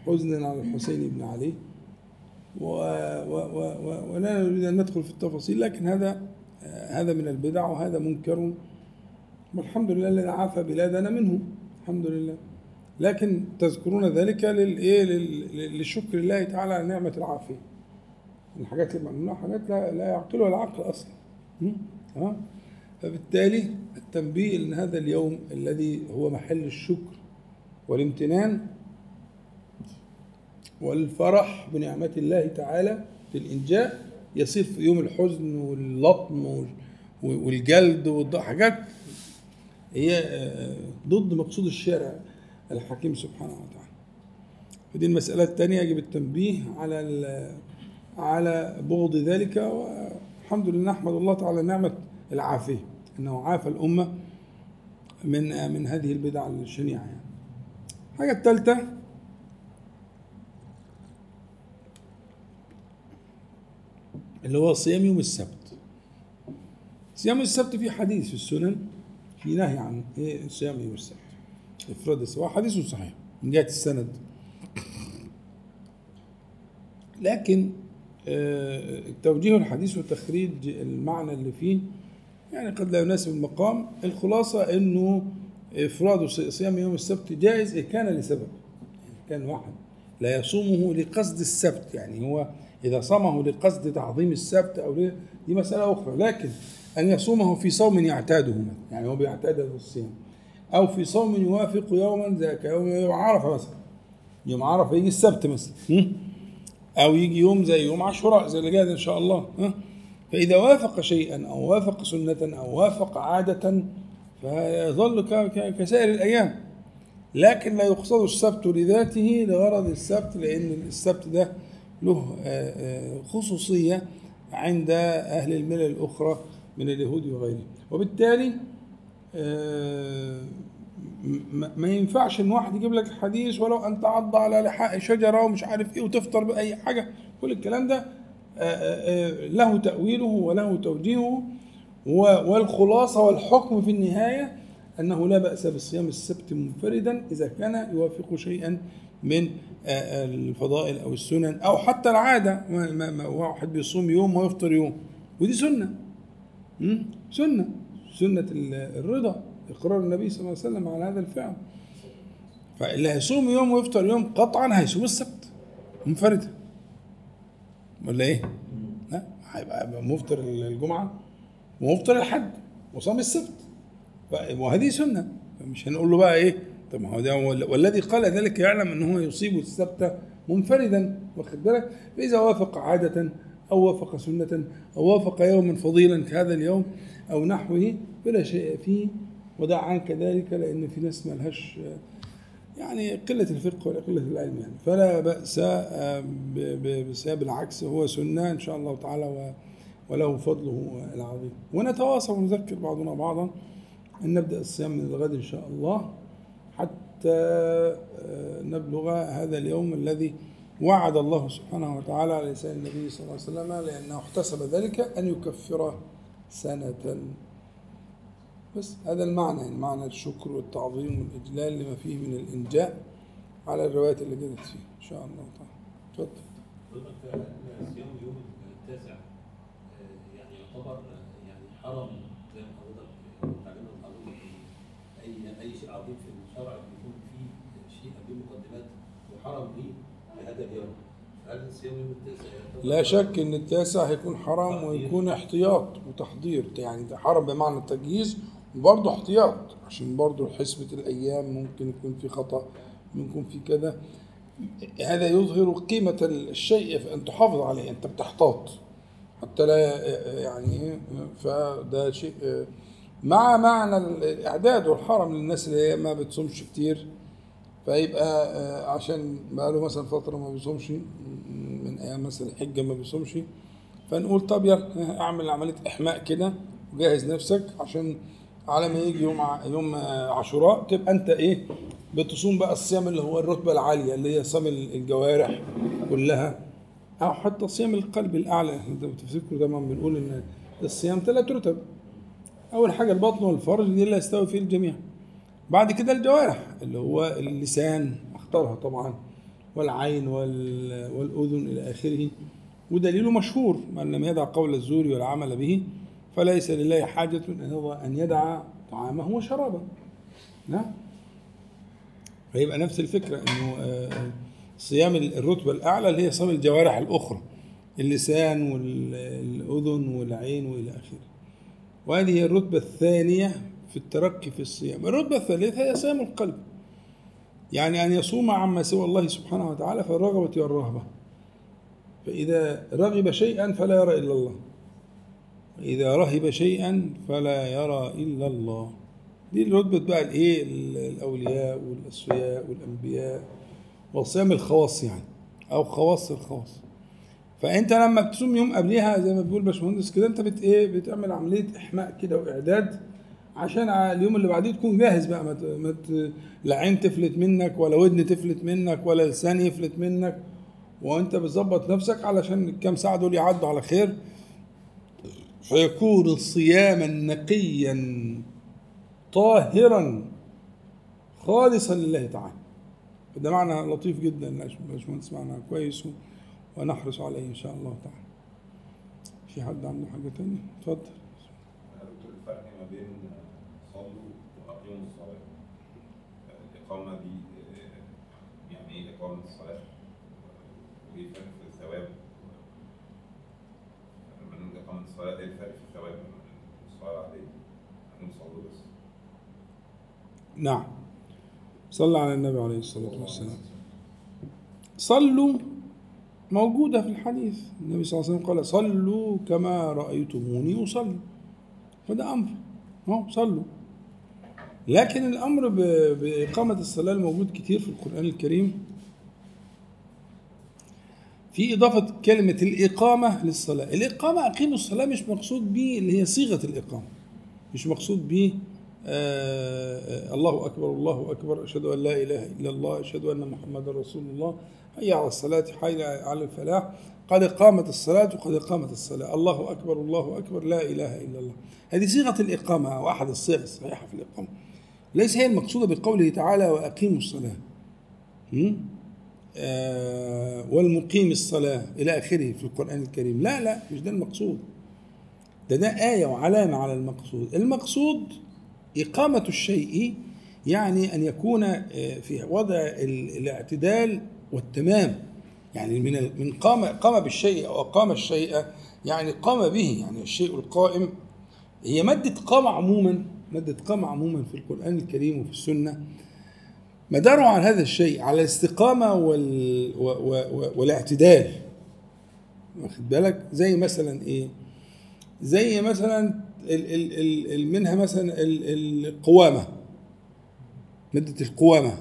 حزنا على الحسين بن علي. و و و و ولا نريد أن ندخل في التفاصيل لكن هذا هذا من البدع وهذا منكر. والحمد لله الذي عافى بلادنا منه الحمد لله. لكن تذكرون ذلك للايه لل- للشكر الله تعالى على نعمة العافية. الحاجات اللي حاجات لا, لا يعقلها العقل أصلا? تمام فبالتالي التنبيه ان هذا اليوم الذي هو محل الشكر والامتنان والفرح بنعمة الله تعالى في الإنجاء يصير في يوم الحزن واللطم وال- والجلد والحاجات هي آه، ضد مقصود الشارع الحكيم سبحانه وتعالى فدي المسألة الثانية يجب التنبيه على على بغض ذلك والحمد لله نحمد الله تعالى نعمة العافية أنه عافى الأمة من من هذه البدع الشنيعة يعني. الحاجة الثالثة اللي هو صيام يوم السبت. صيام السبت في حديث في السنن في نهي عن إيه؟ صيام يوم السبت. إفراد السواء حديث صحيح. من جهة السند. لكن آه، توجيه الحديث وتخريج المعنى اللي فيه يعني قد لا يناسب المقام. الخلاصة أنه إفراد صيام يوم السبت جائز؟ إن كان لسبب. يعني كان واحد. لا يصومه لقصد السبت. يعني هو إذا صامه لقصد تعظيم السبت أو دي مسألة أخرى. لكن أن يصومه في صوم يعتاده يعني هو بيعتاد الصيام. أو في صوم يوافق يوما ذاك يوم يوم عرفة مثلا. يوم عرفة يجي السبت مثلا؟ أو يجي يوم زي يوم عاشوراء زي اللي جاي إن شاء الله؟ فإذا وافق شيئا أو وافق سنة أو وافق عادة فيظل كسائر الأيام. لكن لا يقصد السبت لذاته لغرض السبت لأن السبت ده له آه، آه، خصوصية عند أهل الملل الأخرى من اليهود وغيرهم. وبالتالي آه، ما ينفعش إن واحد يجيب لك الحديث ولو أن تعض على لحاء شجرة ومش عارف إيه وتفطر بأي حاجة. كل الكلام ده له تأويله وله توجيهه. و- والخلاصة والحكم في النهاية أنه لا بأس بصيام السبت منفردا إذا كان يوافق شيئا من آه، آه، الفضائل أو السنن أو حتى العادة. ما- ما- ما- واحد بيصوم يوم ويفطر يوم. ودي؟ سنة. سنة. ال- الرضا. إقرار النبي صلى الله عليه وسلم على هذا الفعل. فاللي هيصوم يوم ويفطر يوم قطعا هيصوم السبت. منفردا ولا إيه؟ لا هيبقى يبقى مفطر الجمعة. ومفطر الحد وصام السبت وهذه سنة مش هنقول له بقى إيه؟ طب ما هو ده وال- والذي قال ذلك يعلم ان هو يصيب السبت منفردا واخد بالك؟ فإذا وافق عادة أو وافق سنة أو وافق يوما فضيلا كهذا اليوم أو نحوه فلا شيء فيه ودع عنك ذلك لأن في ناس ملهاش يعني قلة الفقه ولا قلة العلم يعني فلا بأس آه، بالعكس هو سنة إن شاء الله تعالى و- وله فضله العظيم. ونتواصل ونذكر بعضنا بعضا أن نبدأ الصيام من الغد إن شاء الله حتى آه، نبلغ هذا اليوم الذي وعد الله سبحانه وتعالى على لسان النبي صلى الله عليه وسلم لأنه احتسب ذلك أن يكفر سنة. بس هذا المعنى يعني معنى الشكر والتعظيم والإجلال لما فيه من الإنجاء على الروايات اللي جدت فيه. إن شاء الله تعالى. اتفضل حضرتك صيام يوم التاسع آه، يعني يعتبر يعني حرم زي ما حضرتك تعلمنا حضرتك اي أي شيء عظيم في الشرع بيكون فيه شيء قبل مقدمات وحرم ليه لهذا اليوم. هل صيام يوم التاسع لا شك إن التاسع هيكون حرام ويكون احتياط وتحضير. يعني ده حرام بمعنى التجهيز وبرضه احتياط عشان برضه حسبة الأيام ممكن يكون في خطأ ممكن يكون في كذا. هذا يظهر قيمة الشيء فأن تحافظ عليه أنت بتحتاط. حتى لا يعني فده شيء مع معنى الإعداد والحرم للناس اللي هي ما بتصومش كتير فيبقى آه، عشان بقاله مثلا فترة ما بيصومش من أيام مثلا الحجة ما بيصومش فنقول طب يلا أعمل عملية إحماء كده وجهز نفسك عشان على ما يجي يوم يوم آه، عاشوراء تبقى أنت إيه بتصوم بقى الصيام اللي هو الرتبة العالية اللي هي صيام الجوارح كلها. أو حتى صيام القلب الأعلى. إحنا لو تفتكروا دايما بنقول إن الصيام ثلاث رتب. أول حاجة البطن والفرج دي اللي يستوي فيه الجميع. بعد كده الجوارح اللي هو اللسان أختارها طبعا والعين وال- والأذن إلى آخره. ودليله مشهور من لم يدع قول الزور والعمل به فليس لله حاجة أن يدع طعامه وشرابه. نعم؟ فيبقى نفس الفكرة أنه آه، صيام الرتبة الأعلى اللي هي صيام الجوارح الأخرى اللسان والأذن والعين وإلى آخره. وهذه هي الرتبة الثانية في الترقي في الصيام. الرتبة الثالثة هي صيام القلب. يعني أن يصوم عما سوى الله سبحانه وتعالى في الرغبة والرهبة فإذا رغب شيئا فلا يرى إلا الله. وإذا رهب شيئا فلا يرى إلا الله. دي رتبة بقى الإيه؟ الأولياء والأسفياء والأنبياء. وصيام الخواص يعني أو خواص الخواص. فأنت لما بتصوم يوم قبلها زي ما بيقول باشمهندس كده أنت بت إيه بتعمل عملية إحماء كده وإعداد عشان اليوم اللي بعديه تكون جاهز بقى. ما لا عين تفلت منك ولا ودن تفلت منك ولا لسان يفلت منك. وأنت بتظبط نفسك علشان الكام ساعة دول يعدوا على خير. فيكون صياما نقيا طاهرا خالصا لله تعالى. ده معنى لطيف جدا باشمهندس معنى كويس ونحرص عليه إن شاء الله تعالى في حد عنده حاجة تانية اتفضل دكتور الفرق ما بين صلوا وأقيموا الصلاة الإقامة دي يعني إيه إقامة الصلاة؟ وإيه الفرق في الثواب؟ لما نقول إقامة الصلاة إيه الفرق في الثواب من الصلاة العادية؟ هنقول صلوا بس نعم صلى على النبي عليه الصلاة والسلام. صلوا موجودة في الحديث. النبي صلى الله عليه وسلم قال صلوا كما رأيتموني أصلي. فده أمر. أهو صلوا. لكن الأمر بإقامة الصلاة الموجود كتير في القرآن الكريم. في إضافة كلمة الإقامة للصلاة. الإقامة أقيموا الصلاة مش مقصود به اللي هي صيغة الإقامة. مش مقصود به الله أكبر الله أكبر. أشهد أن لا إله إلا الله أشهد أن محمدا رسول الله. حي على الصلاة حي على الفلاح. قد قامت الصلاة وقد قامت الصلاة. الله أكبر الله أكبر. لا إله إلا الله. هذه صيغة الإقامة أو أحد الصيغ الصحيحة في الإقامة. ليس هي المقصودة بقوله تعالى وأقيموا الصلاة? آه، والمقيم الصلاة إلى آخره في القرآن الكريم. لا لا مش ده المقصود. ده ده آية وعلامة على المقصود. المقصود إقامة الشيء يعني أن يكون آه، في وضع ال- الاعتدال والتمام. يعني من من قام قام بالشيء أو أقام الشيء يعني قام به يعني الشيء القائم. هي مادة قام عموما مادة قام عموما في القرآن الكريم وفي السنة. مداره على هذا الشيء على الاستقامة وال... والاعتدال. واخد بالك؟ زي مثلا إيه؟ زي مثلا. منها مثلا ال... القوامة. مادة القوامة.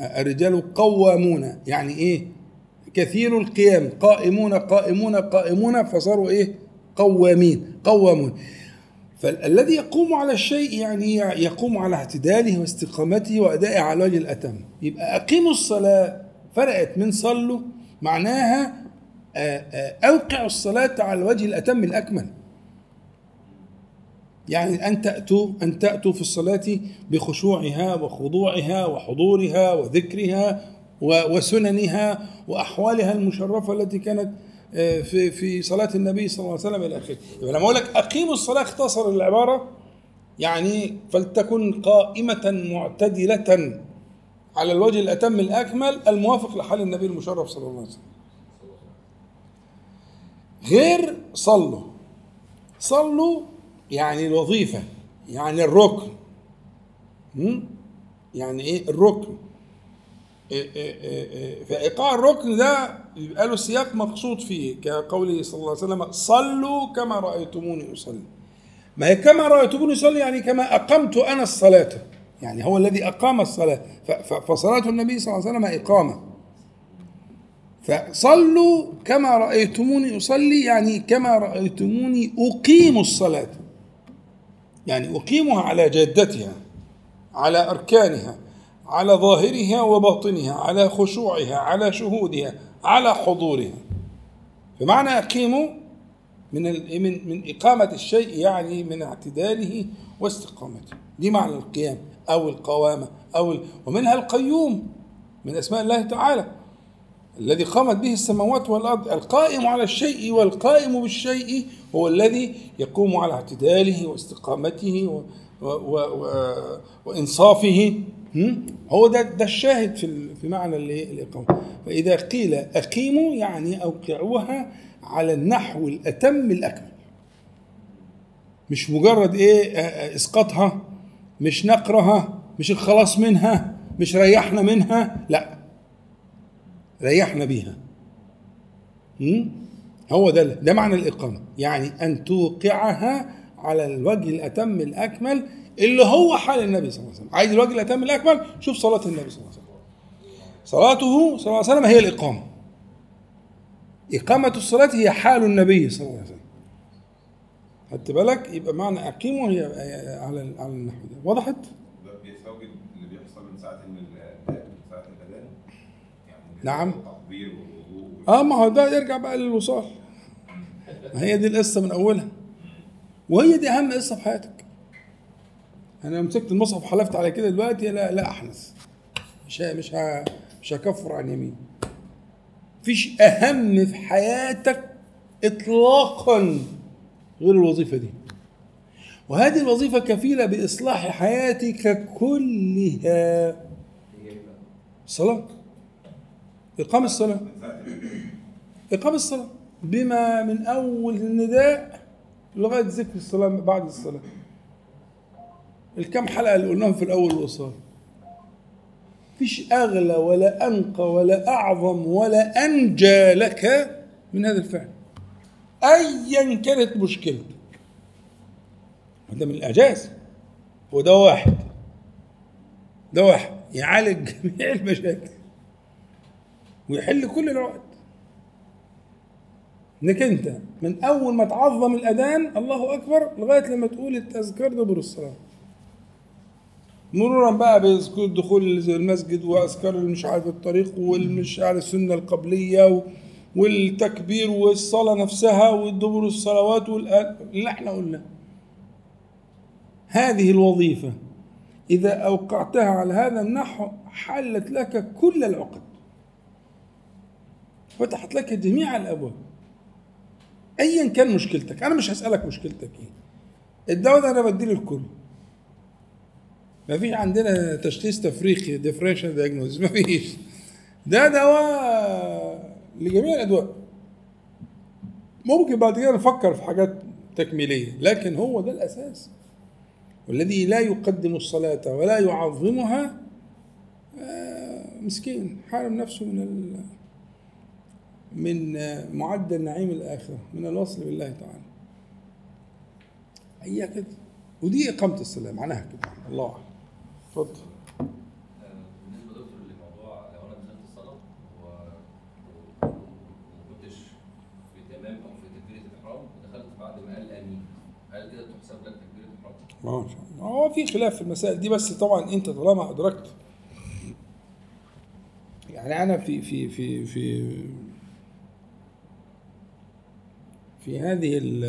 الرجال قوامون. يعني إيه؟ كثير القيام. قائمون قائمون قائمون فصاروا إيه؟ قوامين. قوامون. فالذي يقوم على الشيء يعني يقوم على اعتداله واستقامته وادائه على وجه الأتم. يبقى أقيموا الصلاة. فرقت من صلوا. معناها آه، آه، أوقعوا الصلاة على الوجه الأتم الأكمل. يعني أن تأتوا أن تأتوا في الصلاة بخشوعها وخضوعها وحضورها وذكرها وسننها وأحوالها المشرفة التي كانت آه، في في صلاة النبي صلى الله عليه وسلم إلى آخره. يبقى لما أقول لك أقيموا الصلاة اختصر العباره يعني فلتكن قائمة معتدلة على الوجه الأتم الأكمل الموافق لحال النبي المشرف صلى الله عليه وسلم. غير صلوا. صلوا يعني الوظيفة يعني الركن? يعني إيه؟ الركن. إيه إيه إيه فإيقاع الركن ده يبقى له سياق مقصود فيه كقوله صلى الله عليه وسلم صلوا كما رأيتموني أصلي. ما هي كما رأيتموني أصلي يعني كما أقمت أنا الصلاة. يعني هو الذي أقام الصلاة. فصلاة النبي صلى الله عليه وسلم إقامة. فصلوا كما رأيتموني أصلي يعني كما رأيتموني أقيم الصلاة. يعني أقيمها على جادتها على أركانها على ظاهرها وباطنها على خشوعها على شهودها على حضورها بمعنى أقيموا من من من إقامة الشيء يعني من اعتداله واستقامته دي معنى القيام أو القوامة أو. ومنها القيوم من أسماء الله تعالى الذي قامت به السماوات والأرض القائم على الشيء والقائم بالشيء هو الذي يقوم على اعتداله واستقامته و و و و وإنصافه؟ هو ده ده الشاهد في في معنى ال- الإقامة. فإذا قيل أقيموا يعني أوقعوها على النحو الأتم الأكمل. مش مجرد إيه إسقاطها مش نقرها مش الخلاص منها مش ريحنا منها لا. ريحنا بيها? هو ده ده معنى الإقامة. يعني أن توقعها على الوجه الأتم الأكمل اللي هو حال النبي صلى الله عليه وسلم. عايز الوجه الأتم الأكمل؟ شوف صلاة النبي صلى الله عليه وسلم. صلاته صلى الله عليه وسلم هي الإقامة. إقامة الصلاة هي حال النبي صلى الله عليه وسلم. خدت بالك؟ يبقى معنى أقيمه هي على على النحو ده. وضحت؟ ده بيساوي اللي بيحصل من ساعة من ال- من ساعة الأذان يعني نعم. آه ما هو ده يرجع بقى للوصال. ما هي دي القصة من أولها. وهي دي أهم قصة في حياتك. أنا مسكت المصحف وحلفت على كده دلوقتي لا لا احنث مش ه- مش ه- مش هكفر عن يمين. مفيش أهم في حياتك اطلاقا غير الوظيفة دي. وهذه الوظيفة كفيلة بإصلاح حياتك كلها. الصلاه ساعة الأذان. إقام الصلاة. بما من أول النداء لغاية ذكر الصلاة بعد الصلاة. الكم حلقة اللي قلناهم في الأول والوصال فيش أغلى ولا أنقى ولا أعظم ولا أنجى لك من هذا الفعل. أيا كانت مشكلتك. وده من الإعجاز. وده واحد. ده واحد. يعالج جميع المشاكل. ويحل كل العقد. انك انت من أول ما تعظم الأذان الله أكبر لغاية لما تقول التذكار دبر الصلاة. مرورا بقى بذكور دخول المسجد وأذكار مش عارف الطريق والمش عارف السنة القبلية والتكبير والصلاة نفسها والدبر الصلوات اللي إحنا قلناه هذه الوظيفة إذا أوقعتها على هذا النحو حلت لك كل العقد. فتحت لك جميع الأبواب. ايا كان مشكلتك أنا مش هسألك مشكلتك إيه. الدواء ده أنا بديه للكل ما فيش عندنا تشخيص تفريقي differential diagnosis ما فيش. ده دواء لجميع الادواء ممكن بعد كده نفكر في حاجات تكميلية لكن هو ده الأساس. والذي لا يقدم الصلاة ولا يعظمها آه، مسكين حارم نفسه من من معدل نعيم الآخرة من الوصل بالله تعالى. هي كده. ودي إقامة الصلاة معناها كده. الله أعلم. اتفضل. بالنسبة دكتور لموضوع لو أنا دخلت و- وما كنتش في تمام أو في تكبيرة الإحرام ودخلت بعد ما قال آمين. هل كده تحسب لك تكبيرة الإحرام؟ ما شاء الله. هو في خلاف في المسائل دي بس طبعا أنت طالما أدركت. يعني أنا في في في في في هذه ال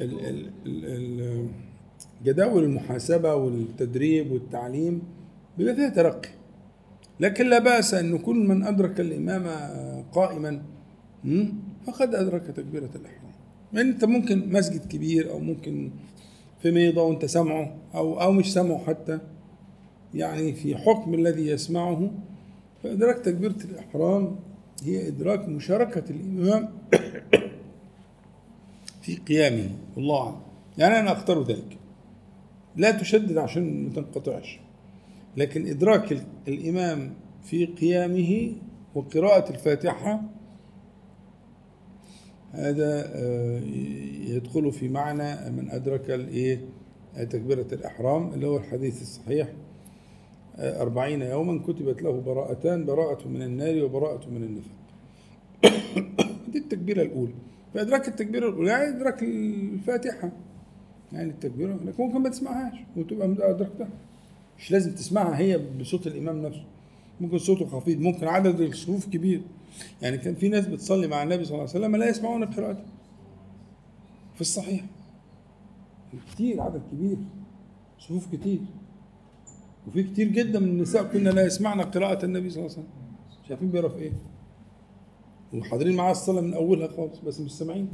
ال- ال- ال- جداول المحاسبة والتدريب والتعليم بيبقى فيها ترقي لكن لا بأس أن كل من أدرك الإمام قائما? فقد أدرك تكبيرة الإحرام يعني أنت ممكن مسجد كبير أو ممكن في ميضة وأنت سمعه أو أو مش سمعه حتى يعني في حكم الذي يسمعه فإدراك تكبيرة الإحرام هي إدراك مشاركة الإمام في قيامه والله أعلم. يعني أنا أختار ذلك. لا تشدد عشان ما تنقطعش. لكن إدراك ال- الإمام في قيامه وقراءة الفاتحة هذا آه، يدخل في معنى من أدرك الإيه تكبيرة الإحرام اللي هو الحديث الصحيح. أربعين يوما كتبت له براءتان براءة من النار وبراءة من النفاق. دي التكبيرة الأولى. فإدراك التكبيرة الأولى يعني إدراك الفاتحة. يعني التكبيرة لكن ممكن ما تسمعهاش وتبقى أدركتها مش لازم تسمعها هي بصوت الإمام نفسه. ممكن صوته خفيف ممكن عدد الصفوف كبير. يعني كان في ناس بتصلي مع النبي صلى الله عليه وسلم لا يسمعون قراءته في الصحيح. كتير عدد كبير. صفوف كتير. وفي كتير جدا من النساء كنا لا يسمعن قراءة النبي صلى الله عليه وسلم. شايفين بيقرا في إيه؟ وحاضرين معاه الصلاة من أولها خالص بس مش سامعين.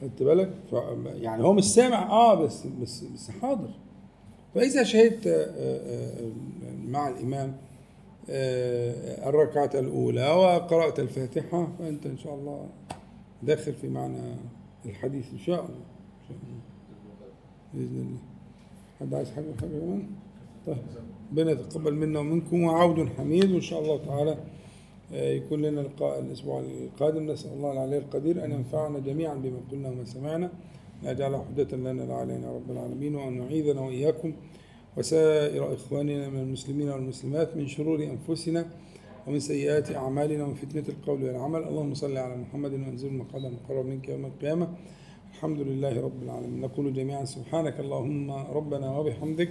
خدت بالك؟ يعني هو مش سامع آه بس بس بس حاضر. فإذا شهدت آه، آه، مع الإمام آه، الركعة الأولى وقرأت الفاتحة فأنت إن شاء الله داخل في معنى الحديث إن شاء الله. إن شاء الله. بإذن الله. حد عايز حاجة؟ حاجة كمان؟ ربنا يتقبل منا ومنكم وعود حميد. وإن شاء الله تعالى آه، يكون لنا لقاء الأسبوع القادم. نسأل الله العلي القدير أن ينفعنا جميعا بما قلنا وما سمعنا. لا يجعل حجة لنا لا علينا رب العالمين وأن يعيذنا وإياكم. وسائر إخواننا من المسلمين والمسلمات من شرور أنفسنا ومن سيئات أعمالنا ومن فتنة القول والعمل. اللهم صل على محمد وأنزل المقعد المقرب منك يوم القيامة. الحمد لله رب العالمين. نقول جميعا سبحانك اللهم ربنا وبحمدك.